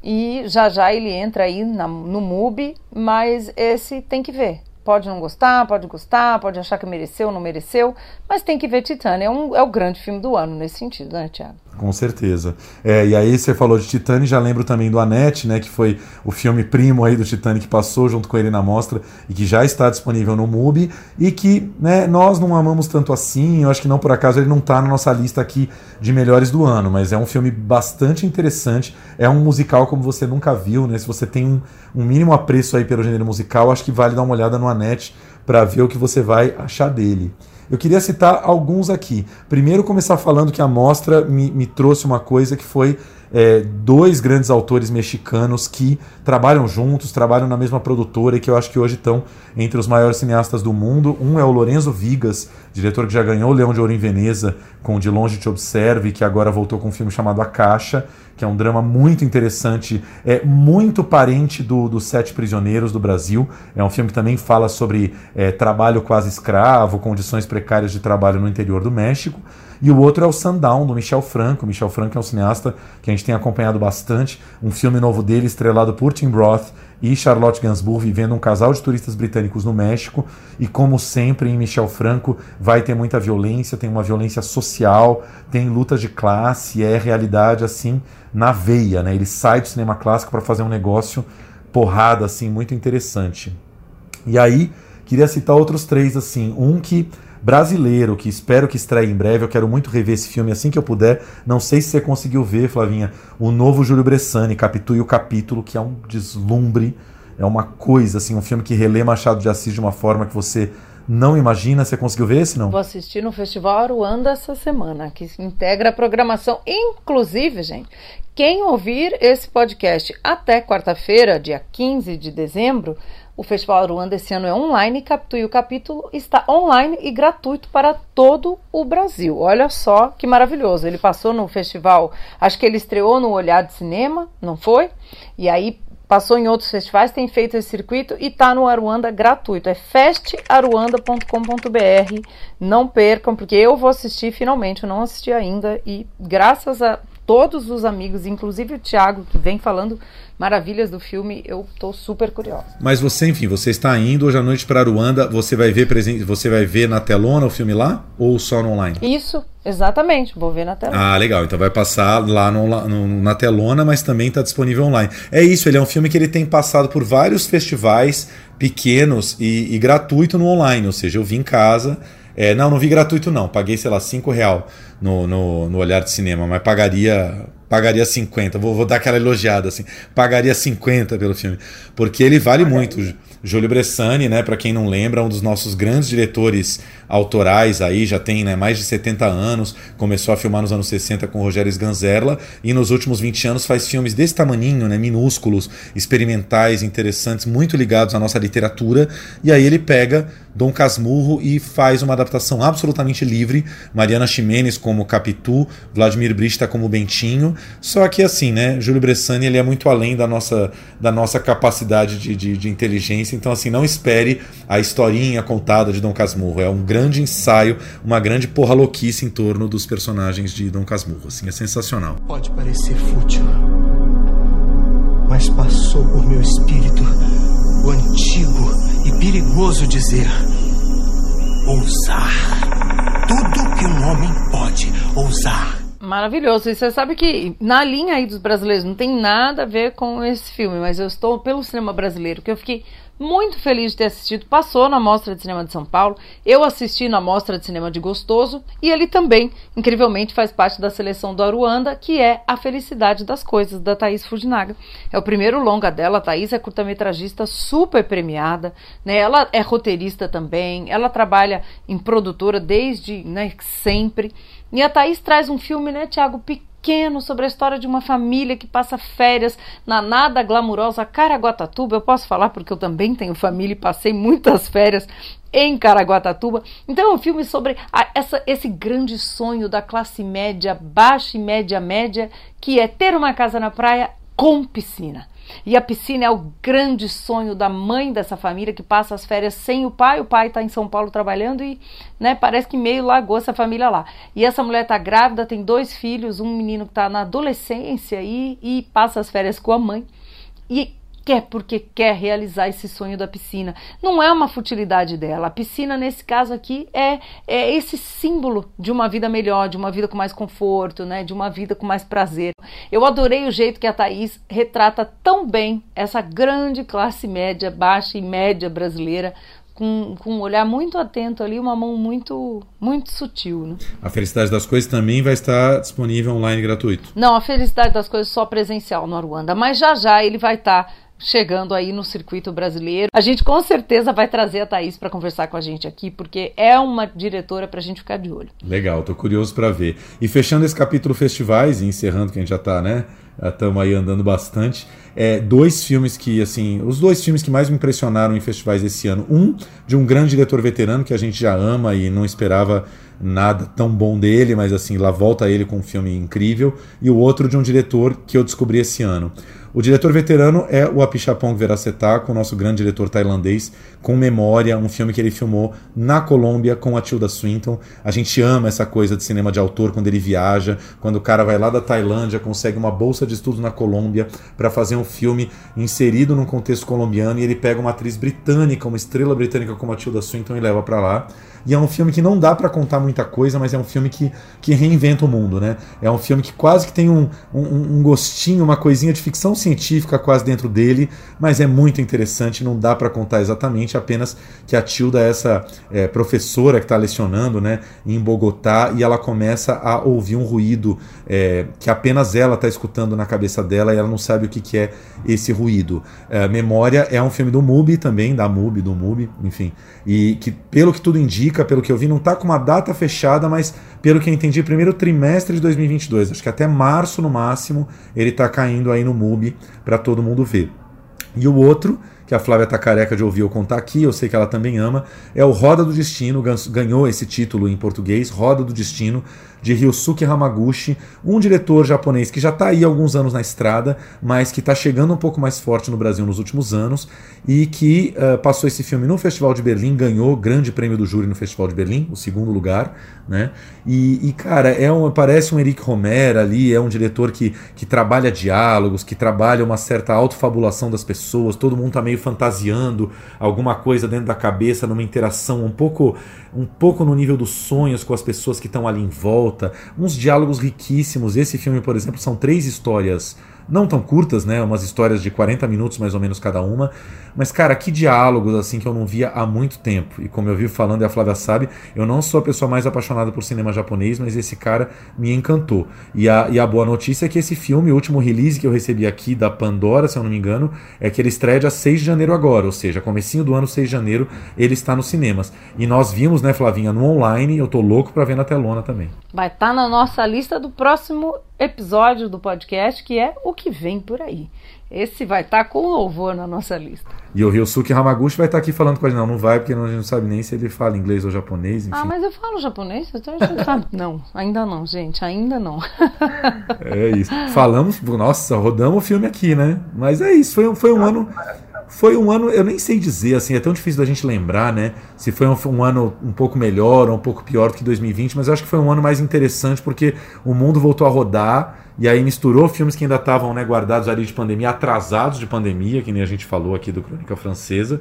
Speaker 4: e já já ele entra aí na, no MUBI, mas esse tem que ver. Pode não gostar, pode gostar, pode achar que mereceu, não mereceu, mas tem que ver Titânia. É, um, é o grande filme do ano nesse sentido, né, Tiago?
Speaker 1: Com certeza. É, e aí você falou de Titanic, já lembro também do Anete, né, que foi o filme primo aí do Titanic que passou junto com ele na mostra e que já está disponível no MUBI e que, né, nós não amamos tanto assim, eu acho que não por acaso ele não está na nossa lista aqui de melhores do ano, mas é um filme bastante interessante, é um musical como você nunca viu, né, se você tem um, um mínimo apreço aí pelo gênero musical, acho que vale dar uma olhada no Anete para ver o que você vai achar dele. Eu queria citar alguns aqui. Primeiro, começar falando que a mostra me, me trouxe uma coisa que foi é, dois grandes autores mexicanos que trabalham juntos, trabalham na mesma produtora e que eu acho que hoje estão entre os maiores cineastas do mundo. Um é o Lorenzo Vigas, diretor que já ganhou o Leão de Ouro em Veneza com De Longe Te Observe, que agora voltou com um filme chamado A Caixa, que é um drama muito interessante, é muito parente do, do Sete Prisioneiros do Brasil. É um filme que também fala sobre é, trabalho quase escravo, condições precárias de trabalho no interior do México. E o outro é o Sundown, do Michel Franco. Michel Franco é um cineasta que a gente tem acompanhado bastante. Um filme novo dele, estrelado por Tim Roth e Charlotte Gainsbourg, vivendo um casal de turistas britânicos no México. E como sempre, em Michel Franco, vai ter muita violência, tem uma violência social, tem lutas de classe, é realidade assim na veia, né? Ele sai do cinema clássico para fazer um negócio porrada, assim, muito interessante. E aí, queria citar outros três, assim. Um que brasileiro, que espero que estreie em breve. Eu quero muito rever esse filme assim que eu puder. Não sei se você conseguiu ver, Flavinha, o novo Júlio Bressani, Capitule o Capítulo, que é um deslumbre, é uma coisa, assim, um filme que relê Machado de Assis de uma forma que você não imagina. Você conseguiu ver esse, não?
Speaker 4: Vou assistir no Festival Aruanda essa semana, que integra a programação. Inclusive, gente, quem ouvir esse podcast até quarta-feira, dia 15 de dezembro, o Festival Aruanda esse ano é online e Captue o Capítulo está online e gratuito para todo o Brasil. Olha só que maravilhoso. Ele passou no festival, acho que ele estreou no Olhar de Cinema, não foi? E aí passou em outros festivais, tem feito esse circuito e está no Aruanda gratuito. É festaruanda.com.br. Não percam, porque eu vou assistir finalmente, eu não assisti ainda e graças a todos os amigos, inclusive o Thiago, que vem falando maravilhas do filme, eu tô super curiosa.
Speaker 1: Mas você, enfim, você está indo hoje à noite para Aruanda, você vai ver presente, você vai ver na telona o filme lá ou só no online?
Speaker 4: Isso, exatamente, vou ver na telona.
Speaker 1: Ah, legal. Então vai passar lá no, no, na telona, mas também está disponível online. É isso, ele é um filme que ele tem passado por vários festivais pequenos e, e gratuito no online, ou seja, eu vi em casa. É, não, não vi gratuito não, paguei, sei lá, 5 real no, no, no Olhar de Cinema, mas pagaria pagaria 50, vou, vou dar aquela elogiada assim, pagaria 50 pelo filme, porque ele vale muito. Júlio Bressani, né, para quem não lembra, um dos nossos grandes diretores autorais aí, já tem né, mais de 70 anos, começou a filmar nos anos 60 com Rogério Sganzerla e nos últimos 20 anos faz filmes desse tamaninho, né, minúsculos, experimentais, interessantes, muito ligados à nossa literatura, e aí ele pega Dom Casmurro e faz uma adaptação absolutamente livre, Mariana Ximenes como Capitu, Vladimir Brista como Bentinho, só que assim, né, Júlio Bressani ele é muito além da nossa, da nossa capacidade de, de, de inteligência, então assim, não espere a historinha contada de Dom Casmurro, é um grande ensaio, uma grande porra louquice em torno dos personagens de Dom Casmurro, assim, é sensacional.
Speaker 14: Pode parecer fútil, mas passou por meu espírito o antigo e perigoso dizer: ousar. Tudo que um homem pode ousar.
Speaker 4: Maravilhoso. E você sabe que na linha aí dos brasileiros não tem nada a ver com esse filme, mas eu estou pelo cinema brasileiro, que eu fiquei muito feliz de ter assistido. Passou na Mostra de Cinema de São Paulo, eu assisti na Mostra de Cinema de Gostoso e ele também, incrivelmente, faz parte da seleção do Aruanda, que é A Felicidade das Coisas, da Thaís Fujinaga. É o primeiro longa dela. A Thaís é curta-metragista super premiada, né? ela é roteirista também, ela trabalha em produtora desde né, sempre. E a Thaís traz um filme, né, Tiago, pequeno pequeno sobre a história de uma família que passa férias na nada glamurosa Caraguatatuba. Eu posso falar porque eu também tenho família e passei muitas férias em Caraguatatuba. Então é um filme sobre a, essa, esse grande sonho da classe média, baixa e média média, que é ter uma casa na praia com piscina. E a piscina é o grande sonho da mãe dessa família que passa as férias sem o pai. O pai está em São Paulo trabalhando e né, parece que meio largou essa família lá. E essa mulher está grávida, tem dois filhos, um menino que está na adolescência e, e passa as férias com a mãe. E quer porque quer realizar esse sonho da piscina. Não é uma futilidade dela. A piscina, nesse caso aqui, é, é esse símbolo de uma vida melhor, de uma vida com mais conforto, né? de uma vida com mais prazer. Eu adorei o jeito que a Thaís retrata tão bem essa grande classe média, baixa e média brasileira com, com um olhar muito atento ali, uma mão muito muito sutil. Né?
Speaker 1: A Felicidade das Coisas também vai estar disponível online gratuito?
Speaker 4: Não, a Felicidade das Coisas só presencial no Aruanda, mas já já ele vai estar chegando aí no circuito brasileiro. A gente com certeza vai trazer a Thaís para conversar com a gente aqui, porque é uma diretora para a gente ficar de olho.
Speaker 1: Legal, tô curioso para ver. E fechando esse capítulo festivais e encerrando que a gente já tá, né? Estamos aí andando bastante. É, dois filmes que, assim, os dois filmes que mais me impressionaram em festivais esse ano. Um de um grande diretor veterano que a gente já ama e não esperava nada tão bom dele, mas assim, lá volta ele com um filme incrível. E o outro de um diretor que eu descobri esse ano. O diretor veterano é o Apichapong Veracetak, o nosso grande diretor tailandês, com Memória, um filme que ele filmou na Colômbia com a Tilda Swinton. A gente ama essa coisa de cinema de autor quando ele viaja, quando o cara vai lá da Tailândia, consegue uma bolsa de estudo na Colômbia para fazer um filme inserido num contexto colombiano e ele pega uma atriz britânica, uma estrela britânica como a Tilda Swinton e leva para lá. E é um filme que não dá para contar muita coisa, mas é um filme que, que reinventa o mundo, né? É um filme que quase que tem um, um, um gostinho, uma coisinha de ficção científica quase dentro dele, mas é muito interessante, não dá para contar exatamente, apenas que a Tilda é essa é, professora que está lecionando né, em Bogotá e ela começa a ouvir um ruído é, que apenas ela está escutando na cabeça dela e ela não sabe o que, que é esse ruído. É, Memória é um filme do MUBI também, da MUBI, do MUBI, enfim, e que pelo que tudo indica, pelo que eu vi, não está com uma data fechada, mas pelo que eu entendi, primeiro trimestre de 2022, acho que até março no máximo, ele está caindo aí no MUBI para todo mundo ver. E o outro que a Flávia tá careca de ouvir eu contar aqui, eu sei que ela também ama, é o Roda do Destino, ganhou esse título em português, Roda do Destino, de Ryosuke Hamaguchi, um diretor japonês que já está aí há alguns anos na estrada, mas que está chegando um pouco mais forte no Brasil nos últimos anos e que uh, passou esse filme no Festival de Berlim, ganhou grande prêmio do júri no Festival de Berlim, o segundo lugar, né? E, e cara, é um, parece um Eric Romer ali, é um diretor que, que trabalha diálogos, que trabalha uma certa autofabulação das pessoas, todo mundo tá meio fantasiando alguma coisa dentro da cabeça, numa interação um pouco um pouco no nível dos sonhos com as pessoas que estão ali em volta, uns diálogos riquíssimos. Esse filme, por exemplo, são três histórias não tão curtas, né? Umas histórias de 40 minutos mais ou menos cada uma. Mas, cara, que diálogos assim que eu não via há muito tempo. E como eu vi falando e a Flávia sabe, eu não sou a pessoa mais apaixonada por cinema japonês, mas esse cara me encantou. E a, e a boa notícia é que esse filme, o último release que eu recebi aqui da Pandora, se eu não me engano, é que ele estreia dia 6 de janeiro agora, ou seja, comecinho do ano 6 de janeiro, ele está nos cinemas. E nós vimos, né, Flavinha, no online, eu tô louco pra ver na telona também.
Speaker 4: Vai estar tá na nossa lista do próximo episódio do podcast, que é o que vem por aí. Esse vai estar tá com louvor na nossa lista.
Speaker 1: E o Ryosuke Hamaguchi vai estar aqui falando com a gente. Não, não vai, porque a gente não sabe nem se ele fala inglês ou japonês. Enfim.
Speaker 4: Ah, mas eu falo japonês? Então a gente sabe. Não, ainda não, gente, ainda não.
Speaker 1: é isso. Falamos, nossa, rodamos o filme aqui, né? Mas é isso, foi, foi um ano foi um ano, eu nem sei dizer, assim, é tão difícil da gente lembrar, né? Se foi um, um, ano um pouco melhor ou um pouco pior do que 2020, mas eu acho que foi um ano mais interessante porque o mundo voltou a rodar e aí misturou filmes que ainda estavam né, guardados ali de pandemia, atrasados de pandemia, que nem a gente falou aqui do Crônica Francesa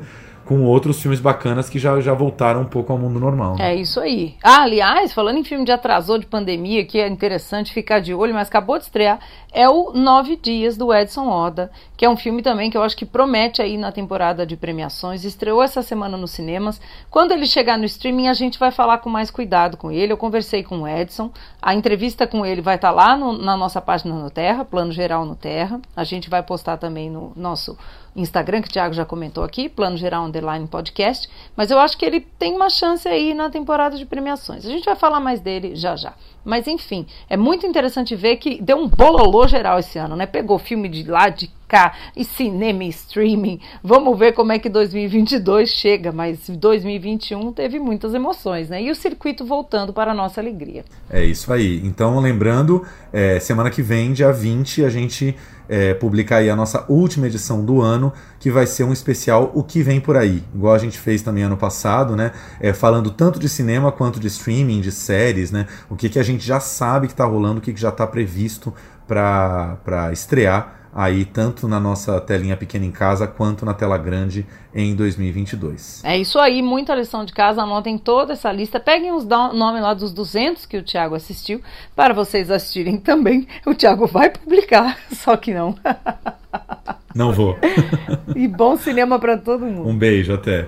Speaker 1: com outros filmes bacanas que já, já voltaram um pouco ao mundo normal.
Speaker 4: Né? É isso aí. Ah, aliás, falando em filme de atrasou de pandemia, que é interessante ficar de olho, mas acabou de estrear, é o Nove Dias do Edson Oda, que é um filme também que eu acho que promete aí na temporada de premiações. Estreou essa semana nos cinemas. Quando ele chegar no streaming, a gente vai falar com mais cuidado com ele. Eu conversei com o Edson. A entrevista com ele vai estar tá lá no, na nossa página no Terra, Plano Geral no Terra. A gente vai postar também no nosso Instagram, que o Thiago já comentou aqui, Plano Geral Underline Podcast, mas eu acho que ele tem uma chance aí na temporada de premiações. A gente vai falar mais dele já já. Mas enfim, é muito interessante ver que deu um bololô geral esse ano, né? Pegou filme de lá, de cá, e cinema e streaming. Vamos ver como é que 2022 chega, mas 2021 teve muitas emoções, né? E o circuito voltando para a nossa alegria.
Speaker 1: É isso aí. Então, lembrando, é, semana que vem, dia 20, a gente é, publicar aí a nossa última edição do ano, que vai ser um especial O que vem por aí, igual a gente fez também ano passado, né? É, falando tanto de cinema quanto de streaming, de séries, né? O que, que a gente já sabe que está rolando, o que, que já está previsto para estrear aí tanto na nossa telinha pequena em casa quanto na tela grande em 2022.
Speaker 4: É isso aí, muita lição de casa, anotem toda essa lista, peguem os nomes lá dos 200 que o Thiago assistiu para vocês assistirem também. O Thiago vai publicar, só que não.
Speaker 1: Não vou.
Speaker 4: e bom cinema para todo mundo.
Speaker 1: Um beijo, até.